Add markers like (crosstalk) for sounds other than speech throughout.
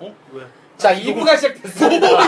어? 왜? 자, 2부가 시작됐습니다. (laughs)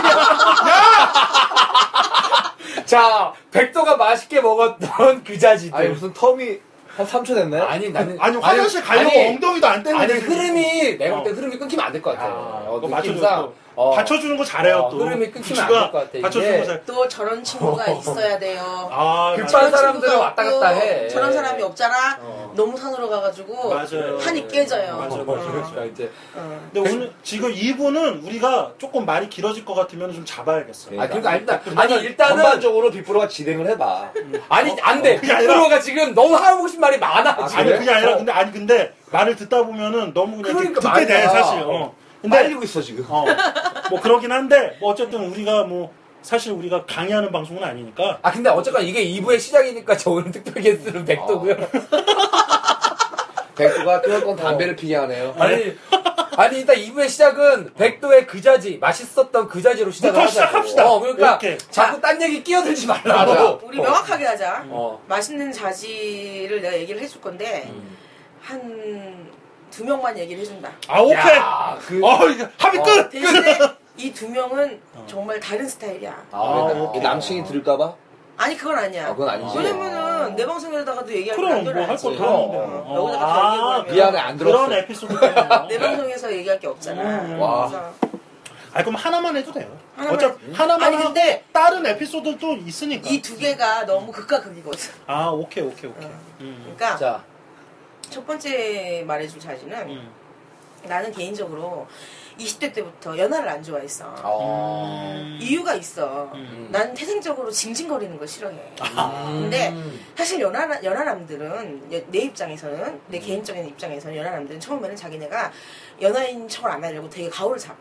(laughs) 자, 백도가 맛있게 먹었던 그 자지들. 아니 무슨 텀이 한 3초 됐나요? 아니, 나는. 아니 화장실 가려고 아니, 엉덩이도 안 떼는 아니, 흐름이, 내가 볼때 어. 흐름이 끊기면 안 될 것 같아. 아, 어, 그거 느낌상. 맞춰줘, 어, 받쳐주는 거 잘해요 어, 또. 흐름이 끊기면 안 부추가 될것 같아, 이게. 받쳐주는 거 잘. 또 저런 친구가 있어야 돼요. 아 급한. 사람들은 친구가 왔다 없고 갔다 해. 저런 사람이 없잖아. 어. 너무 산으로 가가지고 맞아요. 한이 깨져요. 맞아요, 어. 맞아요. 그러니까 이제. 어. 근데 오늘 지금 2부는 우리가 조금 말이 길어질 것 같으면 좀 잡아야겠어요. 아, 그러니까 일단, 아니, 아니 일단은. 전반적으로 빅브로가 진행을 해봐. 아니, 안 돼. 그게 아니라- 빅브로가 지금 너무 하고 싶은 말이 많아. 아, 지금. 아니 그게 아니라 어. 근데 아니 근데 말을 듣다 보면은 너무 그냥 이렇게 그러니까 듣게 돼 말이야. 사실. 어. 근데 빨리고 있어 지금. 어, 뭐 그러긴 한데 뭐 어쨌든 우리가 뭐 사실 우리가 강의하는 방송은 아니니까 아 근데 어쨌건 이게 2부의 시작이니까 저 오늘 특별 게스트는 백도고요. 백두가 끊었던 담배를 피게 하네요. 아니 아니 일단 2부의 시작은 백도의 그자지 맛있었던 그자지로 시작을 하자. 시작합시다. 어 그러니까 이렇게. 자꾸 딴 얘기 끼어들지 말라고. 맞아. 우리 명확하게 하자. 어. 맛있는 자지를 내가 얘기를 해줄 건데 음. 한 두 명만 얘기를 해준다. 아 오케이. 야, 그 어 이거 합의 끝. 대신에 (laughs) 이 두 명은 정말 다른 스타일이야. 아, 아, 그러니까 오케이. 남친이 들을까봐? 아니 그건 아니야. 아, 그건 아니지. 왜냐면은 내 방송에다가도 얘기하면 그럼 안뭐할 들어야지. 거다 그럼. 하는데. 어, 여기다가 다 얘기하면 미안해 안 들었어. 그런 에피소드. (laughs) 내 방송에서 얘기할 게 없잖아. 음. 와. 그래서 아 그럼 하나만 해도 돼요. 하나만- 어차피 하나만 아니, 하고 근데 다른 에피소드도 있으니까. 이 두 개가 너무 극과 극이거든. 아 오케이 오케이 오케이. 어. 음. 그러니까 자 첫 번째 말해줄 자지는 음. 나는 개인적으로 20대 때부터 연하를 안 좋아했어. 어. 음. 이유가 있어. 음. 난 태생적으로 징징거리는 걸 싫어해. 아. 근데 음. 사실 연하, 연하남들은 여- 내 입장에서는 내 개인적인 입장에서는 연하남들은 처음에는 자기네가 연하인 척을 안 하려고 되게 가오를 잡아.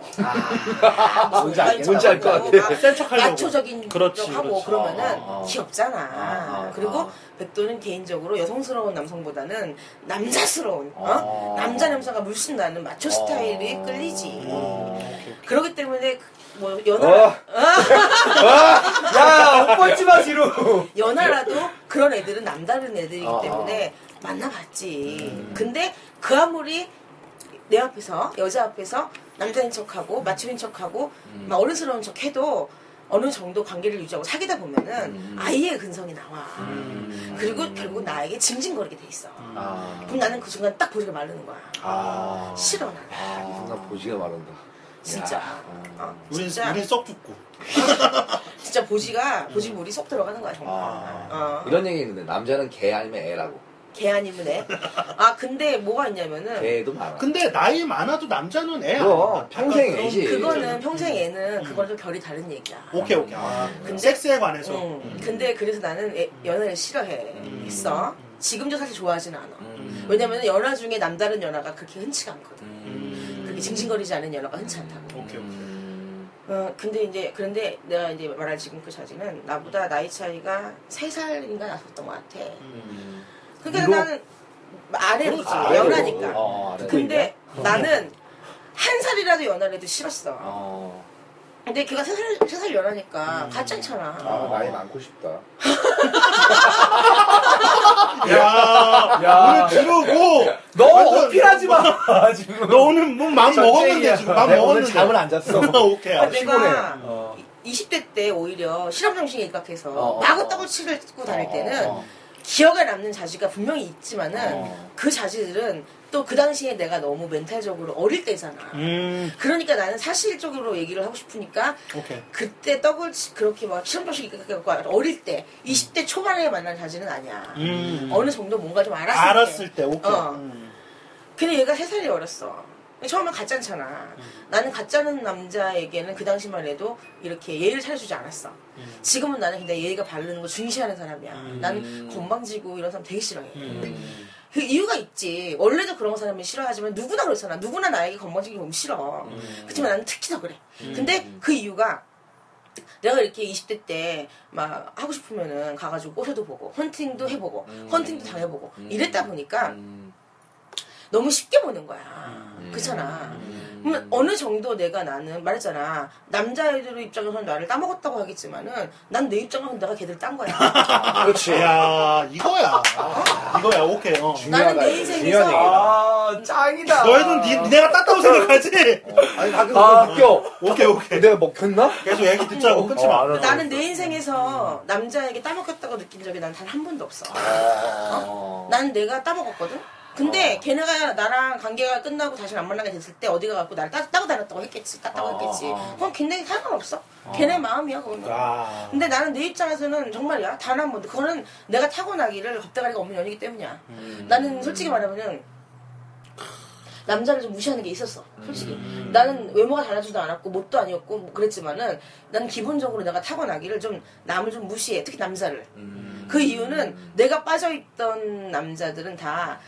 아, 뭔지 알겠 뭔지 알 것 같아. 막센 척 하려고. 마초적인 그렇지, 척 하고 그렇지. 그러면은 어. 귀엽잖아. 어, 어, 그리고 어. 백도는 개인적으로 여성스러운 남성보다는 남자스러운 어? 어. 남자 냄새가 물씬 나는 마초 스타일이 어. 끌리지. 오케이. 그렇기 때문에 그- 뭐 연하 어. 야, 옷 벗지 마, 뒤로. 연하라도 그런 애들은 남다른 애들이기 어, 때문에 만나봤지. 음. 근데 그 아무리 내 앞에서 여자 앞에서 남자인 척하고 마초인 척하고 음. 막 어른스러운 척해도 어느 정도 관계를 유지하고 사귀다 보면은 음. 아이의 근성이 나와. 음. 그리고 결국 나에게 징징거리게 돼 있어. 아. 그럼 나는 그 순간 딱 보지가 마르는 거야. 아. 싫어 나는. 이 순간 보지가 마른다. 진짜. 야. 어, 우린 진짜 우린 썩 죽고. 진짜 보지가 보지 물이 쏙 들어가는 거야 정말. 아. 어. 이런 얘기 있는데 남자는 개 아니면 애라고. 개 아니면 애. 아 근데 뭐가 있냐면은 개도 많아. 근데 나이 많아도 남자는 애 그럼? 평생 애지. 그거는 평생 애는 그건 좀 결이 다른 얘기야. 오케이 오케이. 아, 근데- 섹스에 관해서. 응. 근데 그래서 나는 애- 연하를 싫어해. 음. 있어. 지금도 사실 좋아하진 않아. 음. 왜냐면 연하 중에 남다른 연하가 그렇게 흔치가 않거든. 음. 그렇게 징징거리지 않은 연하가 흔치 않다고. 오케이 오케이. 음. 어, 근데 이제, 그런데 내가 이제 말할 지금 그 자지는 나보다 나이 차이가 3살인가 났었던 것 같아. 음. 그러니까 위로? 나는 아래로지. 아. 연하니까. 어, 알아. 근데 나는 한 살이라도 연하를 해도 싫었어. 어. 근데 걔가 세 살, 세 살 연하니까 음. 가짜잖아. 아, 나이 많고 싶다. (laughs) 야, 야. 오늘 들어고 너 완전- 어필하지 마, (laughs) 지금. 너 오늘 뭐 마음 먹었는데. 지금 마음 내가 오늘 먹었는데. 잠을 안 잤어. (laughs) 오케이. 아. 내가 어. 20대 때 오히려 실험정신에 입각해서 어, 어, 마구따구 치를 고 다닐 어, 때는 어. 기억에 남는 자지가 분명히 있지만은 어. 그 자지들은 또 그 당시에 내가 너무 멘탈적으로 어릴 때잖아. 음, 그러니까 나는 사실적으로 얘기를 하고 싶으니까 오케이. 그때 떡을 치- 그렇게 막 실험정신 입각해갖고 어릴 때 20대 초반에 만난 자지는 아니야. 음. 어느 정도 뭔가 좀 알았을, 알았을 때. 때, 오케이. 어. 음. 근데 얘가 3살이 어렸어. 처음엔 가짜잖아. 나는 가짜는 남자에게는 그 당시만 해도 이렇게 예의를 차려주지 않았어. 지금은 나는 근데 예의가 바르는 거 중시하는 사람이야. 음. 나는 건방지고 이런 사람 되게 싫어해. 음. 그 이유가 있지. 원래도 그런 사람이 싫어하지만 누구나 그렇잖아. 누구나 나에게 건방지게 보면 싫어. 음. 그렇지만 나는 특히 더 그래. 근데 그 이유가 내가 이렇게 20대 때 막 하고 싶으면은 가가지고 꼬셔도 보고 헌팅도 해보고 헌팅도 당해보고 이랬다 보니까 음. 너무 쉽게 보는 거야. 음. 그렇잖아. 그러면 어느 정도 내가 나는 말했잖아 남자애들 입장에서는 나를 따먹었다고 하겠지만은 난 내 입장에서는 내가 걔들 딴 거야 (laughs) 그렇지. 야 이거야. 이거야 오케이. 어. 나는 내 인생에서. 아, 짱이다. 너희는 니, 내가 땄다고 생각하지? 아니 가끔 아, 웃겨. 오케이 오케이. 내가 먹혔나? 계속 얘기 듣자고 끊지 마. 어. 나는 내 인생에서 남자에게 따먹혔다고 느낀 적이 난 단 한 번도 없어 어. 나는 내가 따먹었거든 근데 걔네가 나랑 관계가 끝나고 다시 안 만나게 됐을 때 어디가 갖고 나를 따, 따고 다녔다고 했겠지 땄다고 어, 했겠지. 어. 그건 걔네 상관없어. 걔네 마음이야 그거는. 아. 근데 나는 내 입장에서는 정말이야. 단 한 번도. 그거는 내가 타고나기를 겁대가리가 없는 연이기 때문이야. 음. 나는 솔직히 말하면은 남자를 좀 무시하는 게 있었어 솔직히. 나는 외모가 달라지도 않았고 못도 아니었고 뭐 그랬지만은 나는 기본적으로 내가 타고나기를 좀 남을 좀 무시해 특히 남자를. 음. 그 이유는 내가 빠져있던 남자들은 다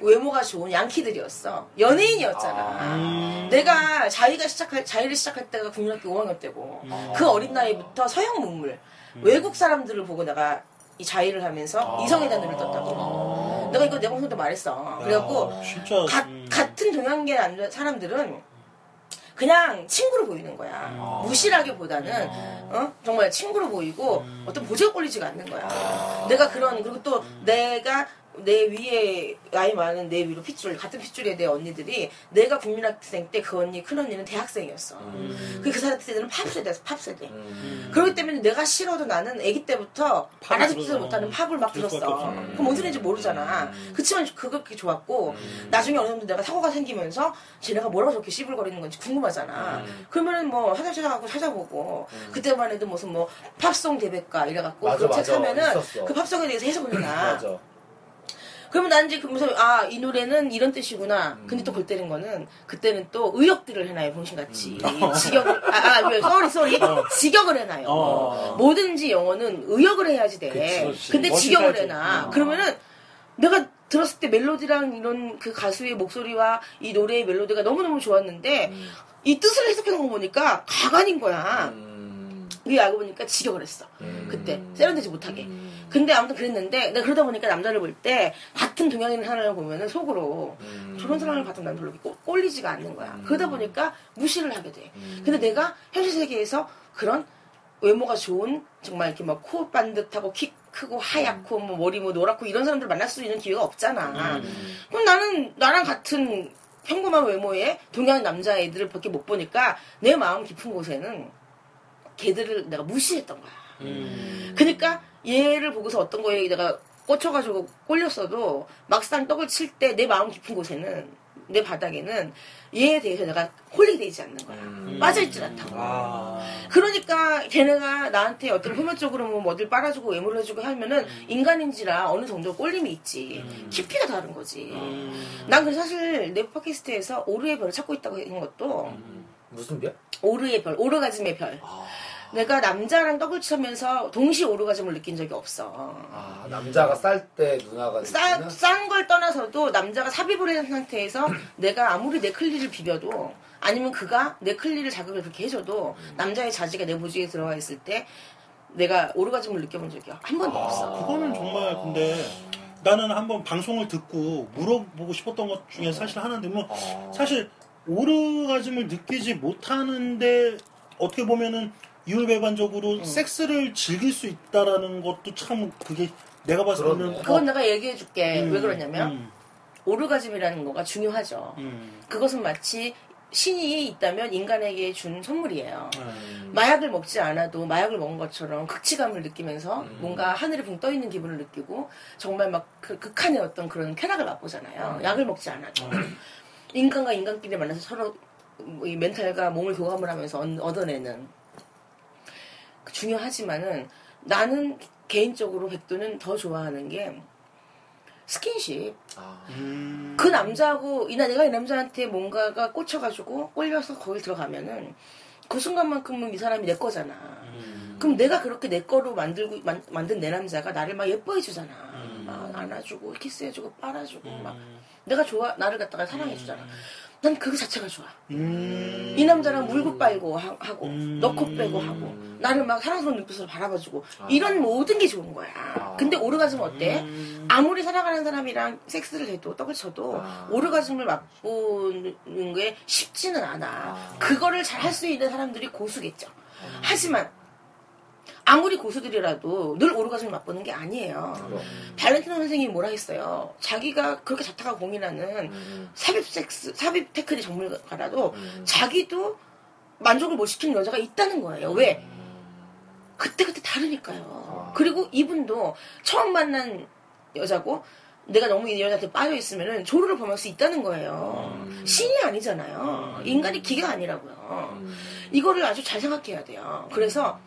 외모가 좋은 양키들이었어 연예인이었잖아 음. 내가 자기가 시작할 자기를 시작할 때가 국민학교 5학년 때고 음. 그 어린 나이부터 서양 문물 외국 사람들을 보고 내가 이 자위를 하면서 아. 이성의 단어를 떴다고 내가 이거 내 방송 때 말했어 그래갖고 가- 음. 같은 동양계 사람들은 그냥 친구로 보이는 거야 음. 무시라기보다는 어? 정말 친구로 보이고 음. 어떤 보조가 걸리지가 않는 거야 아. 내가 그런 그리고 또 내가 내 위에 나이 많은 내 위로 핏줄 같은 핏줄의 내 언니들이 내가 국민학생 때 그 언니 큰 언니는 대학생이었어. 음. 그그 사람 세대는 팝 세대였어 팝 세대. 음. 그렇기 때문에 내가 싫어도 나는 아기 때부터 알아듣지도. 못하는 팝을 막 들었어. 그럼 뭔 소리인지 모르잖아. 음. 그치만 그렇게 좋았고 나중에 어느 정도 내가 사고가 생기면서 쟤네가 뭐라고 저렇게 씨불거리는 건지 궁금하잖아. 음. 그러면은 뭐 화장실 가고 찾아보고 그때만 해도 무슨 뭐 팝송 대백과 이래갖고 맞아, 그런 책 맞아. 사면은 있었어. 그 팝송에 대해서 해석을 해놔. 그러면 난 이제 그러면서 아 이 노래는 이런 뜻이구나. 근데 또 골 때는 거는 그때는 또 의역들을 해놔요 병신같이 직역을 아 아 sorry sorry 직역을 해놔요. 어. 뭐든지 영어는 의역을 해야지 돼. 그치. 근데. 직역을 해놔. 어. 그러면은 내가 들었을 때 멜로디랑 이런 그 가수의 목소리와 이 노래의 멜로디가 너무너무 좋았는데 이 뜻을 해석해 놓은 거 보니까 가관인 거야. 음. 이게 알고 보니까 직역을 했어. 음. 그때 세련되지 못하게. 음. 근데 아무튼 그랬는데 내가 그러다 보니까 남자를 볼 때 같은 동양인 하나를 보면은 속으로 음. 저런 사람을 봤던 난 별로 꼬- 꼴리지가 않는 거야. 음. 그러다 보니까 무시를 하게 돼. 음. 근데 내가 현실 세계에서 그런 외모가 좋은 정말 이렇게 막 코 반듯하고 키 크고 하얗고 뭐 머리 뭐 노랗고 이런 사람들 만날 수 있는 기회가 없잖아. 음. 그럼 나는 나랑 같은 평범한 외모의 동양 남자애들을 밖에 못 보니까 내 마음 깊은 곳에는 걔들을 내가 무시했던 거야. 음. 그러니까 얘를 보고서 어떤 거에 내가 꽂혀가지고 꼴렸어도 막상 떡을 칠 때 내 마음 깊은 곳에는 내 바닥에는 얘에 대해서 내가 홀리게 되지 않는 거야. 음. 빠져있질 않다고. 아. 그러니까 걔네가 나한테 어떤 표면적으로 뭐 어딜 빨아주고 외모를 해주고 하면은 인간인지라 어느 정도 꼴림이 있지. 음. 깊이가 다른 거지. 음. 난 그래서 사실 내 팟캐스트에서 오르의 별을 찾고 있다고 하는 것도 음. 무슨 별? 오르의 별, 오르가즘의 별. 아, 내가 남자랑 떡을 치면서 동시에 오르가즘을 느낀 적이 없어. 아, 남자가 쌀 때 누나가? 싼 걸 떠나서도 남자가 삽입을 한 상태에서 (clears throat) 내가 아무리 내 클리를 비벼도 아니면 그가 내 클리를 자극을 그렇게 해줘도 남자의 자지가 내 무지에 들어가 있을 때 내가 오르가즘을 느껴본 적이 한 번도 없어. 그거는 정말 근데 나는 한번 방송을 듣고 물어보고 싶었던 것 중에 사실 하나인데 뭐 어. 사실 오르가즘을 느끼지 못하는데 어떻게 보면은 이율배반적으로 섹스를 즐길 수 있다라는 것도 참 그게 내가 봤을 때는. 그건 내가 얘기해 줄게. 음, 왜 그러냐면 음, 오르가즘이라는 거가 중요하죠. 음, 그것은 마치 신이 있다면 인간에게 준 선물이에요. 음. 마약을 먹지 않아도 마약을 먹은 것처럼 극치감을 느끼면서 음. 뭔가 하늘에 붕 떠 있는 기분을 느끼고 정말 막 그 극한의 어떤 그런 쾌락을 맛보잖아요. 음. 약을 먹지 않아도 인간과 인간끼리 만나서 서로 뭐이 멘탈과 몸을 교감을 하면서 얻- 얻어내는 그 중요하지만은 나는 개인적으로 백도는 더 좋아하는 게 스킨십. 아. 음. 그 남자하고 이나 내가 이 남자한테 뭔가가 꽂혀가지고 꼴려서 거길 들어가면은 그 순간만큼은 이 사람이 내 거잖아. 음. 그럼 내가 그렇게 내 거로 만들고 만, 만든 내 남자가 나를 막 예뻐해 주잖아. 음. 막 안아주고 키스해주고 빨아주고 막 음. 내가 좋아 나를 갖다가 사랑해 주잖아. 난 그거 자체가 좋아. 음. 이 남자랑 물고 빨고 하- 음. 넣고 빼고 하고 나를 막 사랑스러운 눈빛으로 바라봐주고 아. 이런 모든 게 좋은 거야. 아. 근데 오르가즘 어때? 음. 아무리 사랑하는 사람이랑 섹스를 해도 떡을 쳐도 아. 오르가즘을 맛보는 게 쉽지는 않아. 아. 그거를 잘 할 수 있는 사람들이 고수겠죠. 하지만 아무리 고수들이라도 늘 오르가즘을 맛보는 게 아니에요. 그럼. 발렌티노 선생님이 뭐라 했어요? 자기가 그렇게 자타가 공인하는 음. 삽입 섹스, 삽입 테크닉 전문가라도 음. 자기도 만족을 못 시키는 여자가 있다는 거예요. 왜? 그때그때 다르니까요. 아. 그리고 이분도 처음 만난 여자고 내가 너무 이 여자한테 빠져 있으면은 조르를 범할 수 있다는 거예요. 음. 신이 아니잖아요. 인간이 기계가 아니라고요. 음. 이거를 아주 잘 생각해야 돼요. 그래서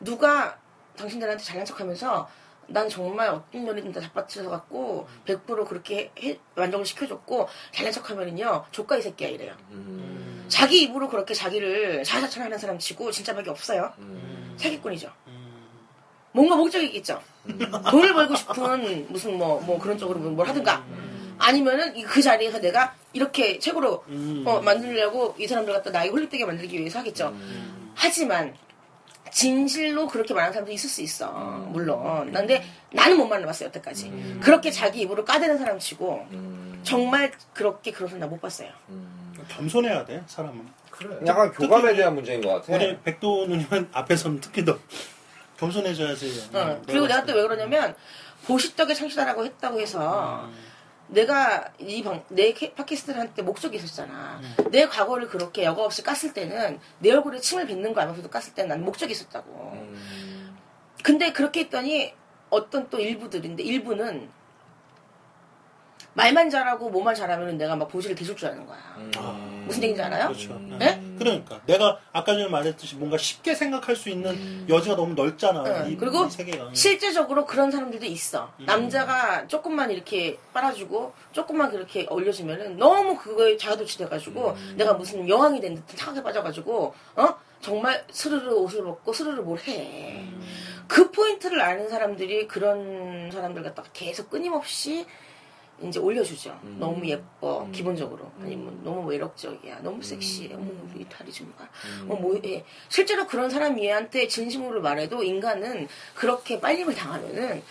누가 당신들한테 잘난 척하면서 난 정말 어떤 년이든 다 잡아쳐서 갖고 100% 그렇게 해- 만족을 시켜줬고 잘난 척하면은요 조카 이 새끼야 이래요. 음. 자기 입으로 그렇게 자기를 자자천하는 사람 치고 진짜밖에 없어요. 음. 사기꾼이죠. 음. 뭔가 목적이 있겠죠. 돈을 벌고 싶은 무슨 뭐뭐 그런 쪽으로 뭘 하든가 아니면은 이- 그 자리에서 내가 이렇게 최고로 음. 어, 만들려고 이 사람들 갖다 나에게 홀릭되게 만들기 위해서 하겠죠. 음. 하지만 진실로 그렇게 말하는 사람도 있을 수 있어. 물론. 근데 나는 못 만나봤어요 여태까지. 그렇게 자기 입으로 까대는 사람 치고 음. 정말 그렇게 그런 사람 나 못 봤어요. 음. 겸손해야 돼 사람은. 그래. 약간 교감에 대한 문제인 것 같아. 우리 백도 누님은 앞에서는 특히 더 겸손해져야지. 어, 음, 그리고 내가 또 왜 그러냐면 보시떡에 창시다라고 했다고 해서 음. 내가 이 방 내 팟캐스트를 할 때 목적이 있었잖아. 내 과거를 그렇게 여과 없이 깠을 때는 내 얼굴에 침을 뱉는 거 알면서도 깠을 때는 난 목적이 있었다고. 음. 근데 그렇게 했더니 어떤 또 일부들인데 일부는 말만 잘하고 뭐만 잘하면 내가 막 보지를 줄 아는 거야. 음. 무슨 얘기인지 알아요? 그렇죠. 음. 네? 그러니까 내가 아까 전에 말했듯이 뭔가 쉽게 생각할 수 있는 여지가 너무 넓잖아. 응, 이, 그리고 이 세계가. 실제적으로 그런 사람들도 있어. 음. 남자가 조금만 이렇게 빨아주고 조금만 그렇게 올려주면은 너무 그거에 자아도취 돼가지고 음. 내가 무슨 여왕이 된 듯한 착하게 빠져가지고 어 정말 스르르 옷을 벗고 스르르 뭘 해. 그 포인트를 아는 사람들이 그런 사람들 갖다가 계속 끊임없이 이제 올려주죠. 음. 너무 예뻐, 음. 기본적으로. 아니면 너무 매력적이야. 너무 섹시해. 어머, 우리 다리 좀 봐. 음. 어, 뭐, 예. 실제로 그런 사람 얘한테 진심으로 말해도 인간은 그렇게 빨림을 당하면은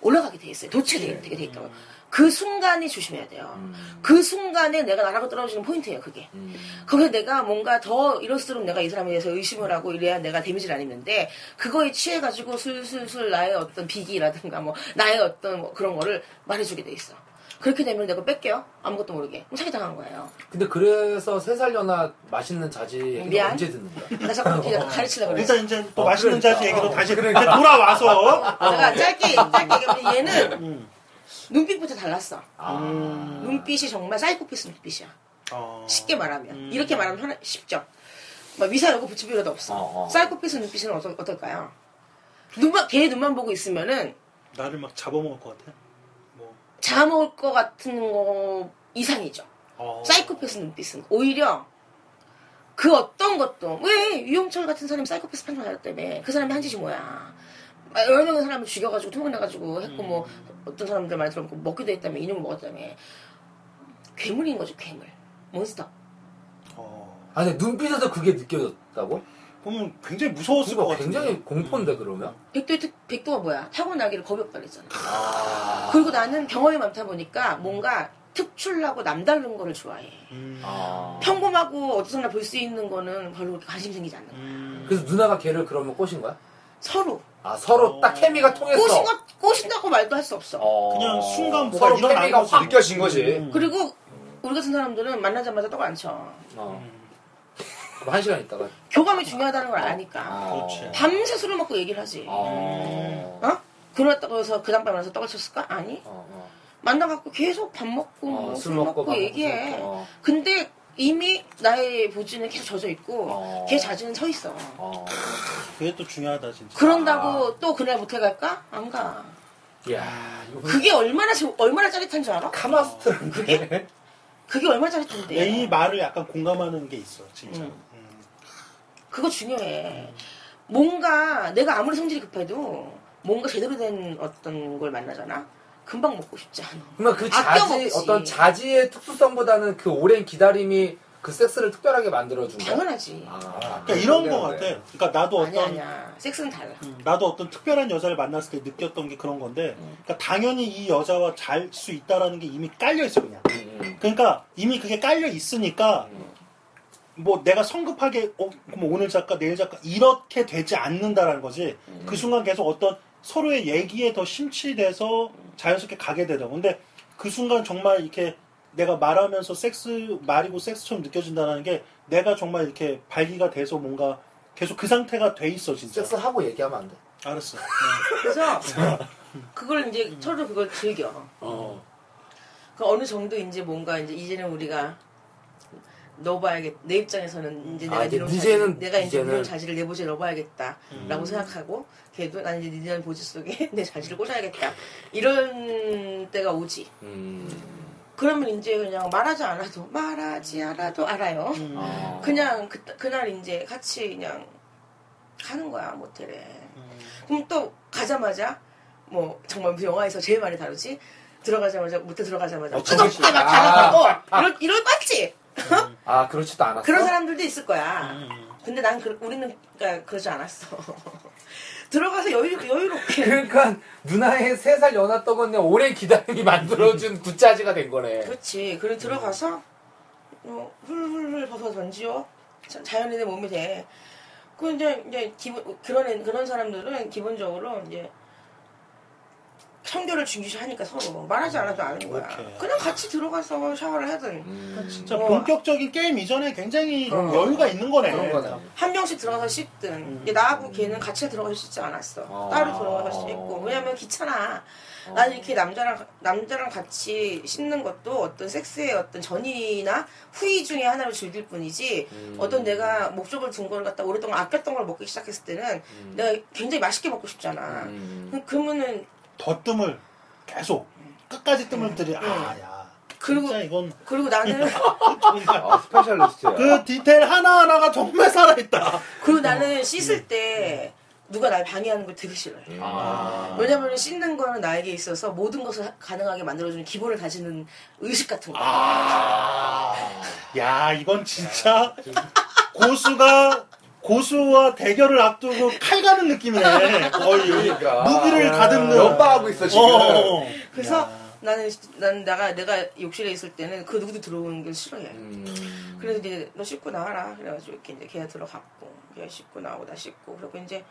올라가게 돼 있어요. 도취가 되게, 되게 돼 있다고. 그 순간이 조심해야 돼요. 음. 그 순간에 내가 나라고 떨어지는 포인트예요, 그게. 음. 거기서 내가 뭔가 더 이럴수록 내가 이 사람에 대해서 의심을 하고 이래야 내가 데미지를 안 입는데 그거에 취해가지고 술술술 나의 어떤 비기라든가 뭐 나의 어떤 뭐 그런 거를 말해주게 돼 있어. 그렇게 되면 내가 뺄게요. 아무것도 모르게. 그럼 사기당한 거예요. 근데 그래서 세 살 연하 맛있는 자지 얘기는 미안. 언제 듣는 거야? 나 자꾸 이렇게 가르치려고 그래. 일단 이제 또 어, 맛있는 그러니까. 자지 얘기로 어, 다시 그러니까. 돌아와서 내가 짧게, 짧게 얘기하면 얘는 음. 눈빛부터 달랐어. 아. 눈빛이 정말 사이코패스 눈빛이야. 어. 쉽게 말하면. 음. 이렇게 말하면 편하, 쉽죠. 막 위사 열고 붙일 필요도 없어. 어, 어. 사이코패스 눈빛은 어떨, 어떨까요? 눈만, 걔 눈만 보고 있으면은 나를 막 잡아먹을 것 같아. 뭐. 잡아먹을 것 같은 거 이상이죠. 어. 사이코패스 눈빛은. 오히려 그 어떤 것도, 왜 유영철 같은 사람이 사이코패스 판정받았다며. 그 사람이 한 짓이 뭐야. 아, 여러 명의 사람을 죽여가지고 투명내가지고 했고 뭐 어떤 사람들 말 들어보고 먹기도 했다며 인형을 먹었다며 괴물인 거죠 괴물 몬스터 어. 아, 근데 눈빛에서 그게 느껴졌다고? 보면 굉장히 무서웠을 것 같은데. 굉장히 공포인데 그러면? 백도의 특, 백도가 뭐야 타고나기를 겁이 없다 그랬잖아 아. 그리고 나는 경험이 많다 보니까 뭔가 특출나고 남다른 거를 좋아해 음. 아. 평범하고 어디서나 볼 수 있는 거는 별로 그렇게 관심 생기지 않는 거야 음. 그래서 누나가 걔를 그러면 꼬신 거야? 서로 아 서로 딱 케미가 통했어. 꼬신 거, 꼬신다고 말도 할 수 없어 어. 그냥 순간 뭐가 서로 일어난 케미가 거지. 확 느껴진 거지. 음. 그리고 우리 같은 사람들은 만나자마자 떡 안 쳐. 어. 그럼 한 시간 있다가. 교감이 중요하다는 걸 아니까. 어. 그렇지. 밤새 술을 먹고 얘기를 하지. 어. 어? 그러다고 해서 그 다음 밤에 만나서 떡을 쳤을까? 아니. 어, 어. 만나갖고 계속 밥 먹고 어, 뭐술술 먹고 먹고 얘기해. 술 먹고, 어. 근데 이미 나의 보지는 계속 젖어 있고 어. 걔 자지는 서 있어. 어. 그게 또 중요하다 진짜. 그런다고 또 그날 모텔 갈까? 안 가. 이거 그게 얼마나 제- 얼마나 짜릿한 줄 알아? 카마스트라는 게. 그게 얼마나 짜릿한데. 이 말을 약간 공감하는 게 있어 진짜. 음. 음. 그거 중요해. 뭔가 내가 아무리 성질이 급해도 뭔가 제대로 된 어떤 걸 만나잖아. 금방 먹고 싶지 않아. 그러면 그 아껴 자지 먹지. 어떤 자지의 특수성보다는 그 오랜 기다림이 그 섹스를 특별하게 만들어준 거야. 당연하지. 아, 그러니까 이런 거 같아. 그러니까 나도 아니야 어떤 아니야. 섹스는 달라. 음, 나도 어떤 특별한 여자를 만났을 때 느꼈던 게 그런 건데, 음. 그러니까 당연히 이 여자와 잘 수 있다라는 게 이미 깔려 있어 그냥. 음, 음. 그러니까 이미 그게 깔려 있으니까 뭐 내가 성급하게 어, 그럼 오늘 작가 내일 작가 이렇게 되지 않는다라는 거지. 음. 그 순간 계속 어떤 서로의 얘기에 더 심취돼서 자연스럽게 가게 되더라고. 근데 그 순간 정말 이렇게 내가 말하면서 섹스 말이고 섹스처럼 느껴진다는 게 내가 정말 이렇게 발기가 돼서 뭔가 계속 그 상태가 돼 있어 진짜. 섹스 하고 얘기하면 안 돼. 알았어. 그래서 (laughs) 그걸 이제 서로 그걸 즐겨. 어. 그 어느 정도 이제 뭔가 이제 이제는 우리가 넣어봐야겠. 내 입장에서는 이제 내가 아, 이제 이런 이제는- 자질, 내가 이제 이제는- 이런 자질을 내 보지에 넣어봐야겠다라고 음. 생각하고 걔도 난 이제 니네 보지 속에 (laughs) 내 자질을 꽂아야겠다 이런 때가 오지. 음. 그러면 이제 그냥 말하지 않아도 말하지 않아도 알아요. 음. 아. 그냥 그, 그날 이제 같이 그냥 가는 거야 모텔에. 음. 그럼 또 가자마자 뭐 정말 그 영화에서 제일 많이 다루지 들어가자마자 모텔 들어가자마자 어, 뜨겁게 저기- 막 아. 달아가고 이럴 이럴 뻔지 아, 그렇지도 않았어. 그런 사람들도 있을 거야. 음. 근데 난 그, 우리는 그러니까 그러지 않았어. (laughs) 들어가서 여유 여유롭게. 그러니까 누나의 세 살 연하 떡은 오랜 기다림이 만들어준 굿자지가 된 거네. 그렇지. 그리고 들어가서 어, 훌훌훌 벗어 던지요. 자- 자연인의 몸이 돼. 그 이제 이제 기본 그런 애- 그런 사람들은 기본적으로 이제 청결을 중시하니까 서로 말하지 않아도 아는 거야. 오케이. 그냥 같이 들어가서 샤워를 하든 음. 진짜 어. 본격적인 게임 이전에 굉장히 그런 여유가 있는 거네. 그런 거네. 한 명씩 들어가서 씻든 음. 나하고 걔는 같이 들어가서 씻지 않았어. 아. 따로 들어가서 씻고 왜냐면 귀찮아. 나는 이렇게 남자랑 남자랑 같이 씻는 것도 어떤 섹스의 어떤 전희나 후희 중에 하나로 즐길 뿐이지 음. 어떤 내가 목적을 둔 걸 갖다 오랫동안 아꼈던 걸 먹기 시작했을 때는 내가 굉장히 맛있게 먹고 싶잖아. 음. 그- 그러면은 더 뜸을 계속 끝까지 뜸을 들이 아야. 그리고 진짜 이건 그리고 나는 (laughs) 정말 아, specialist야. 그 디테일 하나 하나가 정말 살아있다. 그리고 나는 씻을 때 누가 날 방해하는 걸 되게 싫어해. 아. 왜냐면 씻는 거는 나에게 있어서 모든 것을 하- 가능하게 만들어주는 기본을 가지는 의식 같은 거. 아, 야 이건 진짜 고수가 고수와 대결을 앞두고 칼 가는 느낌이네. 거의 그러니까. 무기를 가득는. 연마하고 있어, 지금. 어. 그래서 야. 나는 나는 내가 내가 욕실에 있을 때는 그 누구도 들어오는 걸 싫어해. 음. 그래서 이제 너 씻고 나와라. 그래가지고 이렇게 이제 걔가 들어갔고 걔가 씻고 나오고 나 씻고 그리고 이제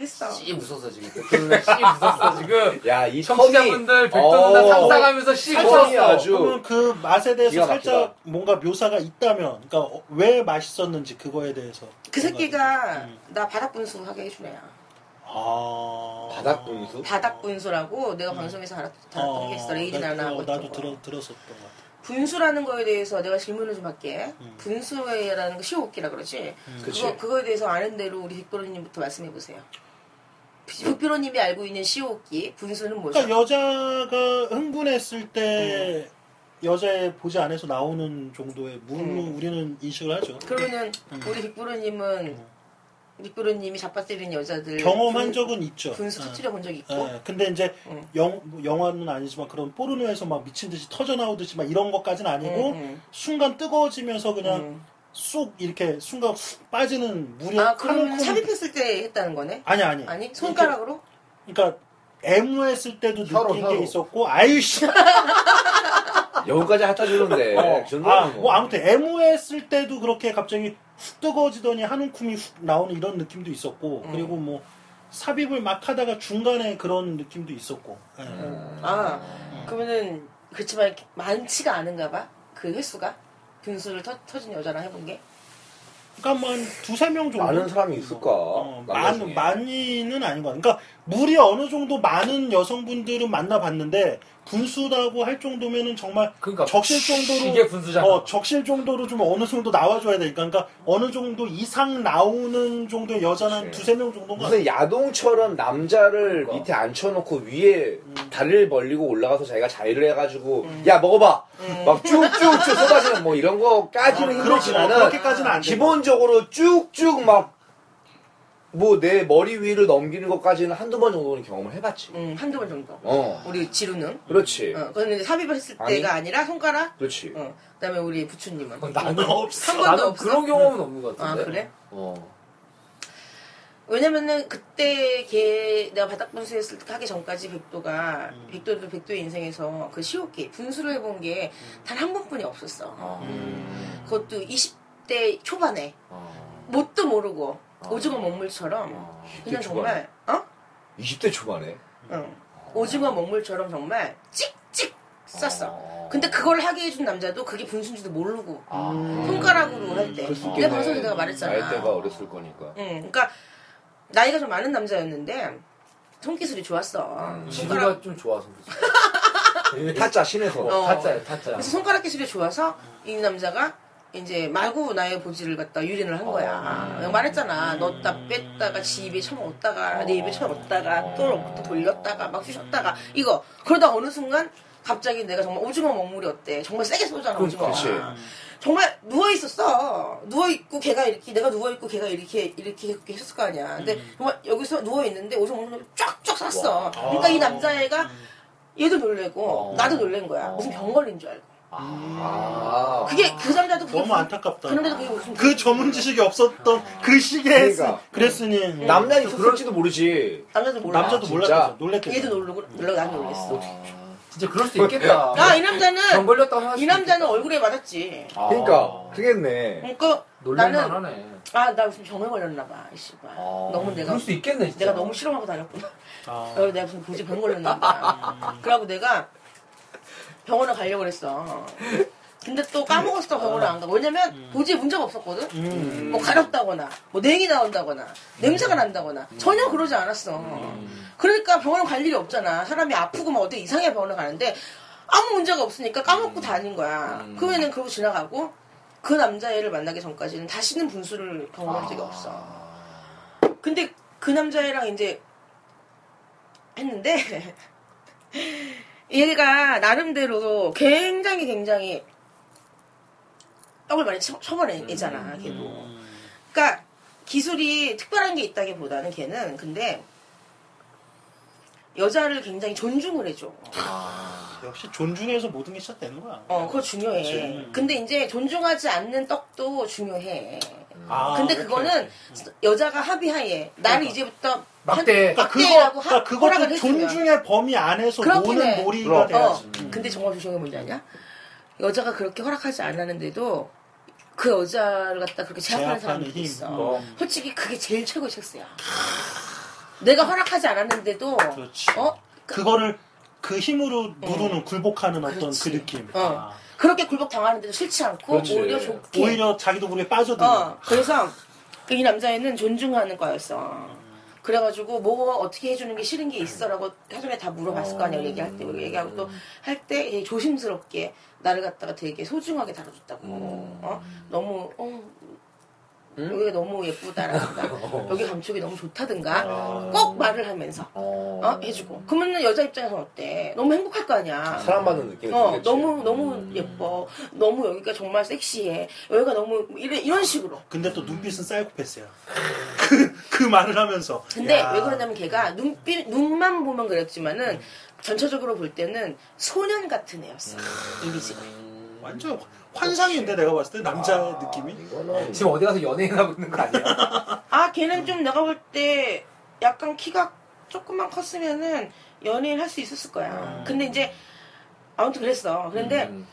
했어. 씨 웃었어 지금. 백두누나 씨 웃었어 지금. (laughs) 야, 이. 청취자분들 백두누나 어. 상상하면서 씨 웃었어. 아주. 그러면 그 맛에 대해서 살짝. 뭔가 묘사가 있다면, 그러니까 어, 왜 맛있었는지 그거에 대해서. 그 새끼가 음. 나 바닥 분수 하게 해준 애야. 아 바닥 분수? 바닥 분수라고 내가 방송에서 알았, 알았던 게 있어. 레이디 나 나나하고 나도. 들어, 들었었던 것 같아. 분수라는 거에 대해서 내가 질문을 좀 할게. 음. 분수라는 거 시호흡기라 그러지. 그치. 그거, 그거에 대해서 아는 대로 우리 빅브로님부터 말씀해 보세요. 빅브로님이 알고 있는 시호흡기, 분수는 뭐죠? 그러니까 여자가 흥분했을 때 음. 여자의 보지 안에서 나오는 정도의 물로 음. 우리는 인식을 하죠. 그러면은 음. 우리 빅브로님은 빅브로님이 잡아뜨린 여자들 경험한 분- 적은 있죠. 분수 예. 터트려 본적 있고 예, 근데 이제 음. 영, 뭐 영화는 아니지만 그런 포르노에서 막 미친 듯이 터져 나오듯이 막 이런 것까지는 아니고 음, 순간 뜨거워지면서 그냥 음. 쏙 이렇게 순간 훅 빠지는 물이 아 움큼- 삽입했을 때 했다는 거네? 아니 아니 아니 손가락으로? 그러니까 애무했을 때도 느낀 혀로, 게. 있었고 아유씨 (laughs) 여기까지 핥아주는데. 어, 그 정도는 아, 뭐 아무튼 애무했을 때도 그렇게 갑자기 훅 뜨거워지더니 한 움큼이 훅 나오는 이런 느낌도 있었고 음. 그리고 뭐 삽입을 막 하다가 중간에 그런 느낌도 있었고 예. 아 그러면은 그렇지만 많지가 않은가 봐. 그 횟수가 분수를 터, 터진 여자랑 해본 게. 그러니까 뭐 한 두세 명 정도 많은 사람이 있을까? 어, 많. 많이는 아닌 것 같아요. 그러니까 물이 어느 정도 많은 여성분들은 만나봤는데 분수라고 할 정도면은 정말 그러니까 적실 정도로 이게 분수잖아. 어, 적실 정도로 좀 어느 정도 나와줘야 되니까 그러니까 어느 정도 이상 나오는 정도의 여자는 한 그치. 두세 명 정도가 무슨 야동처럼 남자를 그러니까. 밑에 앉혀놓고 위에 다리를 벌리고 올라가서 자기가 자위를 해가지고 음. 야 먹어봐 음. 막 쭉쭉쭉 쏟아지는 뭐 이런 거까지는 아, 그렇지. 힘들지만은 그렇게까지는 안 돼. 기본적으로 쭉쭉 막 뭐 내 머리 위를 넘기는 것까지는 한두 번 정도는 경험을 해봤지. 음, 한두 번 정도. 어. 우리 지루는. 그렇지. 어, 그거는 이제 삽입을 했을 아니. 때가 아니라 손가락. 그렇지. 어, 그다음에 우리 부추님은. 나는 없어. 한 번도 나는 없어? 그런 경험은 없는 것아 같은데. 그래? 어. 왜냐면은 그때 걔 내가 바닥 분수했을 때 하기 전까지 백도가 음. 백도도 백도의 인생에서 그 시호기 분수를 해본 게 단 한 번뿐이 없었어. 어. 음. 그것도 20대 초반에 어. 뭣도 모르고 어. 오징어 먹물처럼 어. 그냥 20대 정말 어? 20대 초반에. 응. 오징어 먹물처럼 정말 찍찍 쌌어. 어. 근데 그걸 하게 해준 남자도 그게 분수인지도 모르고 아. 손가락으로 할 때. 그럴 수 내가 있겠네. 방송에서 내가 말했잖아. 나이대가 어렸을 거니까. 응. 그러니까 나이가 좀 많은 남자였는데 손기술이 좋았어. 손가락 지루가 좀 좋아서 그렇지. (laughs) 타짜 신에서. 어. 타짜야 타짜. 그래서 손가락 기술이 좋아서 이 남자가 이제 마구 나의 보지를 갖다 유린을 한 거야. 내가 말했잖아. 넣었다 뺐다가 지 입에 쳐먹었다가 내 입에 쳐먹었다가 또, 또 돌렸다가 막 쑤셨다가 이거 그러다 어느 순간 갑자기 내가 정말 오징어 먹물이 어때? 정말 세게 쏘잖아 오징어. 그렇지. 정말 누워 있었어. 누워 있고 걔가 이렇게 내가 누워 있고 걔가 이렇게 이렇게 이렇게 했을 거 아니야. 근데 정말 여기서 누워 있는데 오징어 먹물이 쫙쫙 쐈어. 그러니까 이 남자애가 얘도 놀래고 어. 나도 놀란 거야. 어. 무슨 병 걸린 줄 알고. 아. 그게 그 남자도 그게 너무 무슨- 안타깝다. 그 남자도 그게 무슨 그 전문 지식이 없었던 그 시기에 그러니까. 그랬으니 남자 있었을지도 모르지. 남자도 몰라. 남자도 진짜? 몰랐겠죠. 놀랬겠죠. 얘도 놀르고 놀라 난 놀랬어. 진짜 그럴 수 있겠다. (laughs) 아이병 남자는 걸렸다고 생각할 이수 남자는. 얼굴에 맞았지. 아. 그러니까 그러겠네. 그러니까 나는 놀랄만하네. 아 나 무슨 병에 걸렸나 봐. 이 씨발. 아. 너무 내가 그럴 수 있겠네 진짜. 내가 너무 실험하고 다녔구나. 아. 어, (laughs) 내가 무슨 보지 병 걸렸나 봐. 그래갖고 내가 병원을 가려고 그랬어. 근데 또 까먹었어 병원을 안 가고 왜냐면 보지에 문제가 없었거든. 음. 뭐 가렵다거나 뭐 냉이 나온다거나 냄새가 난다거나 전혀 그러지 않았어. 그러니까 병원 갈 일이 없잖아. 사람이 아프고 막 어디 이상해 병원을 가는데 아무 문제가 없으니까 까먹고 다닌 거야. 음. 그러면은 그러고 지나가고 그 남자애를 만나기 전까지는 다시는 분수를 경험한 적이 없어. 근데 그 남자애랑 이제 했는데 (laughs) 얘가 나름대로 굉장히 굉장히 떡을 많이 쳐, 쳐버린 애잖아 걔도. 그러니까 기술이 특별한 게 있다기보다는 걔는 근데 여자를 굉장히 존중을 해줘 역시 존중해서 모든 게 시작되는 거야. 어 그거 중요해 그치. 근데 이제 존중하지 않는 떡도 중요해 아, 근데 이렇게. 그거는 여자가 합의하에 나를 그러니까. 이제부터 막대. 그러니까 그거, 하- 그러니까 허락을 그것도. 존중의 범위 안에서 노는 해. 놀이가 그럼. 돼야지. 어, 근데 정말 조심해 뭔지 아냐? 여자가 그렇게 허락하지 않았는데도 그 여자를 갖다 그렇게 제압하는 힘. 있어. 어. 솔직히 그게 제일 최고의 섹스야. 내가 허락하지 않았는데도 그렇지. 어 그거를 그 힘으로 누르는 굴복하는 어떤 그렇지. 그 느낌. 어. 아. 그렇게 굴복 당하는데도 싫지 않고 그렇지. 오히려 좋게. 오히려 자기도 모르게 빠져드는. 어 그래서 그이 남자애는 존중하는 거였어. 그래가지고 뭐 어떻게 해주는 게 싫은 게 있어라고 사전에 다 물어봤을 거 아니야 얘기할 때 얘기하고 또 할 때 조심스럽게 나를 갖다가 되게 소중하게 다뤄줬다고 어? 너무 어, 여기가 너무 예쁘다라든가 (laughs) 여기 감촉이 너무 좋다든가 꼭 말을 하면서 어. 어? 해주고 그러면 여자 입장에서 어때 너무 행복할 거 아니야 사랑받는 느낌이 어, 들겠지. 너무 너무 예뻐 너무 여기가 정말 섹시해 여기가 너무 이런, 이런 식으로 근데 또 눈빛은 사이코패스야. 그, 그 말을 하면서. 근데 야. 왜 그러냐면 걔가 눈빛 눈만 보면 그랬지만은 전체적으로 볼 때는 소년 같은 애였어 이미지가 완전 환상인데 내가 봤을 때 남자의 느낌이. 이거는 지금 어디 가서 연예인하고 있는 거 아니야? (laughs) 아 걔는 좀 내가 볼 때 약간 키가 조금만 컸으면은 연예인 할 수 있었을 거야 근데 이제 아무튼 그랬어 그런데 음.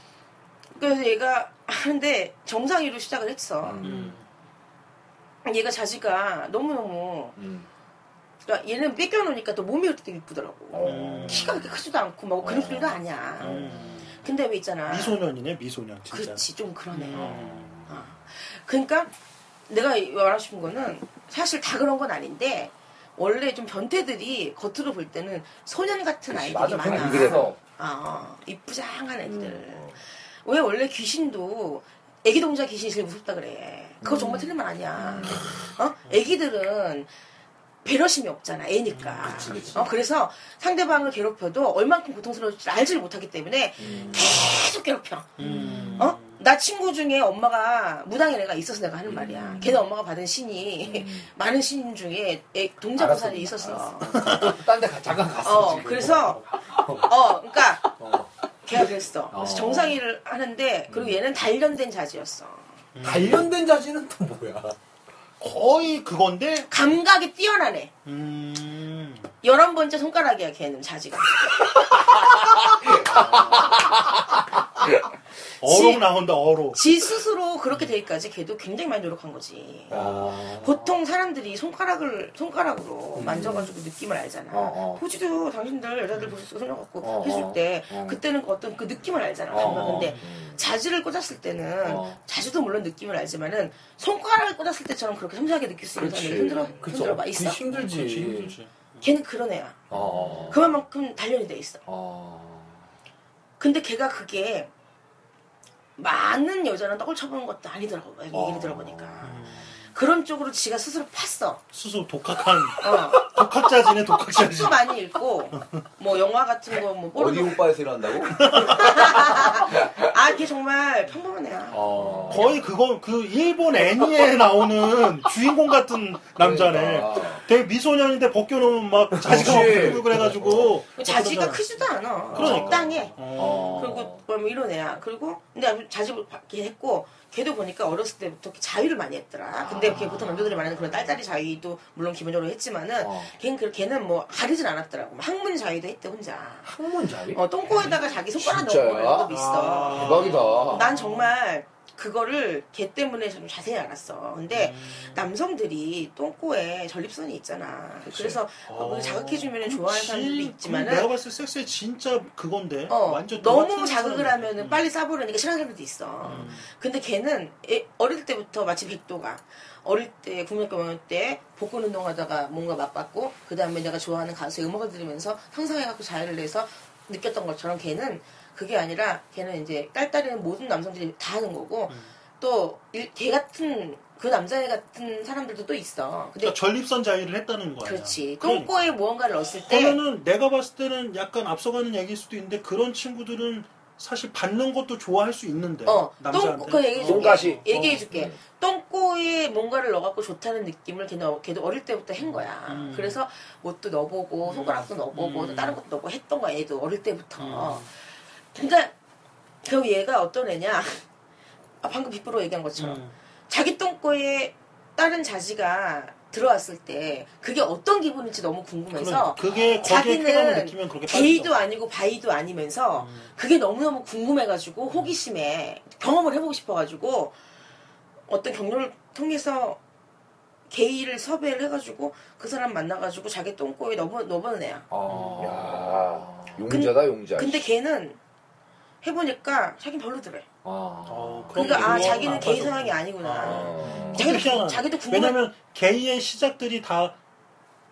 그래서 얘가 (laughs) 하는데 정상이로 시작을 했어 음. 얘가 자지가 너무너무 음. 그러니까 얘는 뺏겨놓으니까 또 몸이 그렇게 이쁘더라고 어. 키가 그렇게 크지도 않고 뭐 근육질도 아니야 음. 근데 왜 있잖아 미소년이네 미소년 진짜. 그렇지 좀 그러네 음. 어. 그러니까 내가 말하고 싶은 거는 사실 다 그런 건 아닌데 원래 좀 변태들이 겉으로 볼 때는 소년 같은 아이들이 맞아, 많아 그래서. 아, 어, 이쁘장한 애들 음. 왜 원래 귀신도 애기 동자 귀신이 제일 무섭다 그래 그거 음. 정말 틀린 말 아니야 어? 애기들은 배려심이 없잖아 애니까 그치, 그치. 어, 그래서 상대방을 괴롭혀도 얼만큼 고통스러울지 알지를 못하기 때문에 음. 계속 괴롭혀 음. 어? 나 친구 중에 엄마가 무당인 애가 있어서 내가 하는 말이야. 걔네 엄마가 받은 신이 많은 신 중에 애- 동자 보살이 있었어. 딴 데 잠깐 갔어. 어, 지금. 그래서 어, 그러니까 어. 걔가 그랬어. 그래서 어. 정상회를 하는데 그리고 얘는 단련된 자지였어. 단련된 자지는 또 뭐야? 거의 그건데. 감각이 뛰어난 애. 음. 열한 번째 손가락이야 걔는 자지가. (laughs) 어록 나온다 어록. 지 스스로 그렇게 되기까지 걔도 굉장히 많이 노력한 거지. 아. 보통 사람들이 손가락을 손가락으로 만져가지고 느낌을 알잖아. 음. 어, 어. 보지도 당신들 여자들 보셨을 손을 갖고 어, 해줄 어, 때 어. 그때는 그 어떤 그 느낌을 알잖아. 어, 감각. 근데 음. 자지를 꽂았을 때는 어. 자지도 물론 느낌을 알지만은 손가락을 꽂았을 때처럼 그렇게 섬세하게 느낄 수 있는 그치. 사람이 흔들어 그쵸. 흔들어봐 그게 있어. 힘들지. 그렇지, 힘들지. 걔는 그런 애야. 어. 그만큼 단련이 돼 있어. 어. 근데 걔가 그게 많은 여자는 떡을 쳐보는 것도 아니더라고. 얘기를 어. 들어보니까. 그런 쪽으로 지가 스스로 팠어. 스스로 독학한 어. 독학자지네 독학자지. 책도 많이 읽고 뭐 영화 같은 거뭐 어디 오빠에서 일한다고? 아, 걔 정말 평범한 애야. 어. 거의 그거 그 일본 애니에 나오는 주인공 같은 남자네. 그러니까. 되게 미소년인데 벗겨놓으면 막 자지가 막 그치. 풀고 그래가지고. 자지가 그러잖아. 크지도 않아. 그러니까. 적당해. 어. 그리고 뭐 이런 애야. 그리고 근데 자주 받긴 했고 걔도 보니까 어렸을 때부터 자위를 많이 했더라. 근데 걔 보통 남자들이 말하는 그런 딸딸이 자위도 물론 기본적으로 했지만은 어. 걔는 그 걔는 뭐 가리진 않았더라고. 뭐 학문 자위도 했대 혼자. 학문 자리? 어 똥꼬에다가 자기 손가락 진짜야? 넣은 거도 있어. 아. 대박이다. 난 정말 그거를 걔 때문에 좀 자세히 알았어. 근데 음. 남성들이 똥꼬에 전립선이 있잖아. 그래서 뭐 자극해주면 좋아하는 사람들도 그치. 있지만은 내가 봤을 때 섹스에 진짜 그건데. 어, 완전 너무 자극을. 하면은 음. 빨리 싸버리니까 싫어하는 사람도 있어. 음. 근데 걔는 애- 어릴 때부터 마치 백도가 어릴 때 국민학교 먹을 때 복근 운동하다가 뭔가 맛봤고 그 다음에 내가 좋아하는 가수의 음악을 들으면서 상상해갖고 자해를 내서 느꼈던 것처럼 걔는 그게 아니라 걔는 이제 딸딸이는 모든 남성들이 다 하는 거고 음. 또걔 같은 그 남자애 같은 사람들도 또 있어. 근데 그러니까 전립선 자위를 했다는 거야. 그렇지. 그러니까. 똥꼬에 무언가를 넣었을 때 그러면은 내가 봤을 때는 약간 앞서가는 얘기일 수도 있는데 그런 친구들은 사실 받는 것도 좋아할 수 있는데 어, 남자한테. 똥, 그 얘기해 줄게. 똥가시. 얘기해 줄게. 음. 똥꼬에 뭔가를 넣어갖고 좋다는 느낌을 걔도, 걔도 어릴 때부터 한 거야. 음. 그래서 옷도 넣어보고, 손가락도 넣어보고, 음. 또 다른 것도 넣어보고 했던 거야, 얘도 어릴 때부터. 음. 그러니까, 그 얘가 어떤 애냐. (laughs) 아, 방금 빗부로 얘기한 것처럼. 음. 자기 똥꼬에 다른 자지가 들어왔을 때, 그게 어떤 기분인지 너무 궁금해서, 그러니까 그게 자기는 게이도. 아니고 바이도 아니면서, 음. 그게 너무너무 궁금해가지고 호기심에 경험을 해보고 싶어가지고 어떤 경로를 통해서 게이를 섭외를 해가지고 그 사람 만나가지고 자기 똥꼬에 넣어, 넣어보는 애야. 어. 야, 용자다 용자. 근데 걔는 해보니까 자기는 별로더래. 아. 어, 그럼 그러니까 아 그건 자기는 안 게이. 성향이 아니구나. 어. 자기도 하나. 자기도 궁금해. 왜냐면 게이의 시작들이 다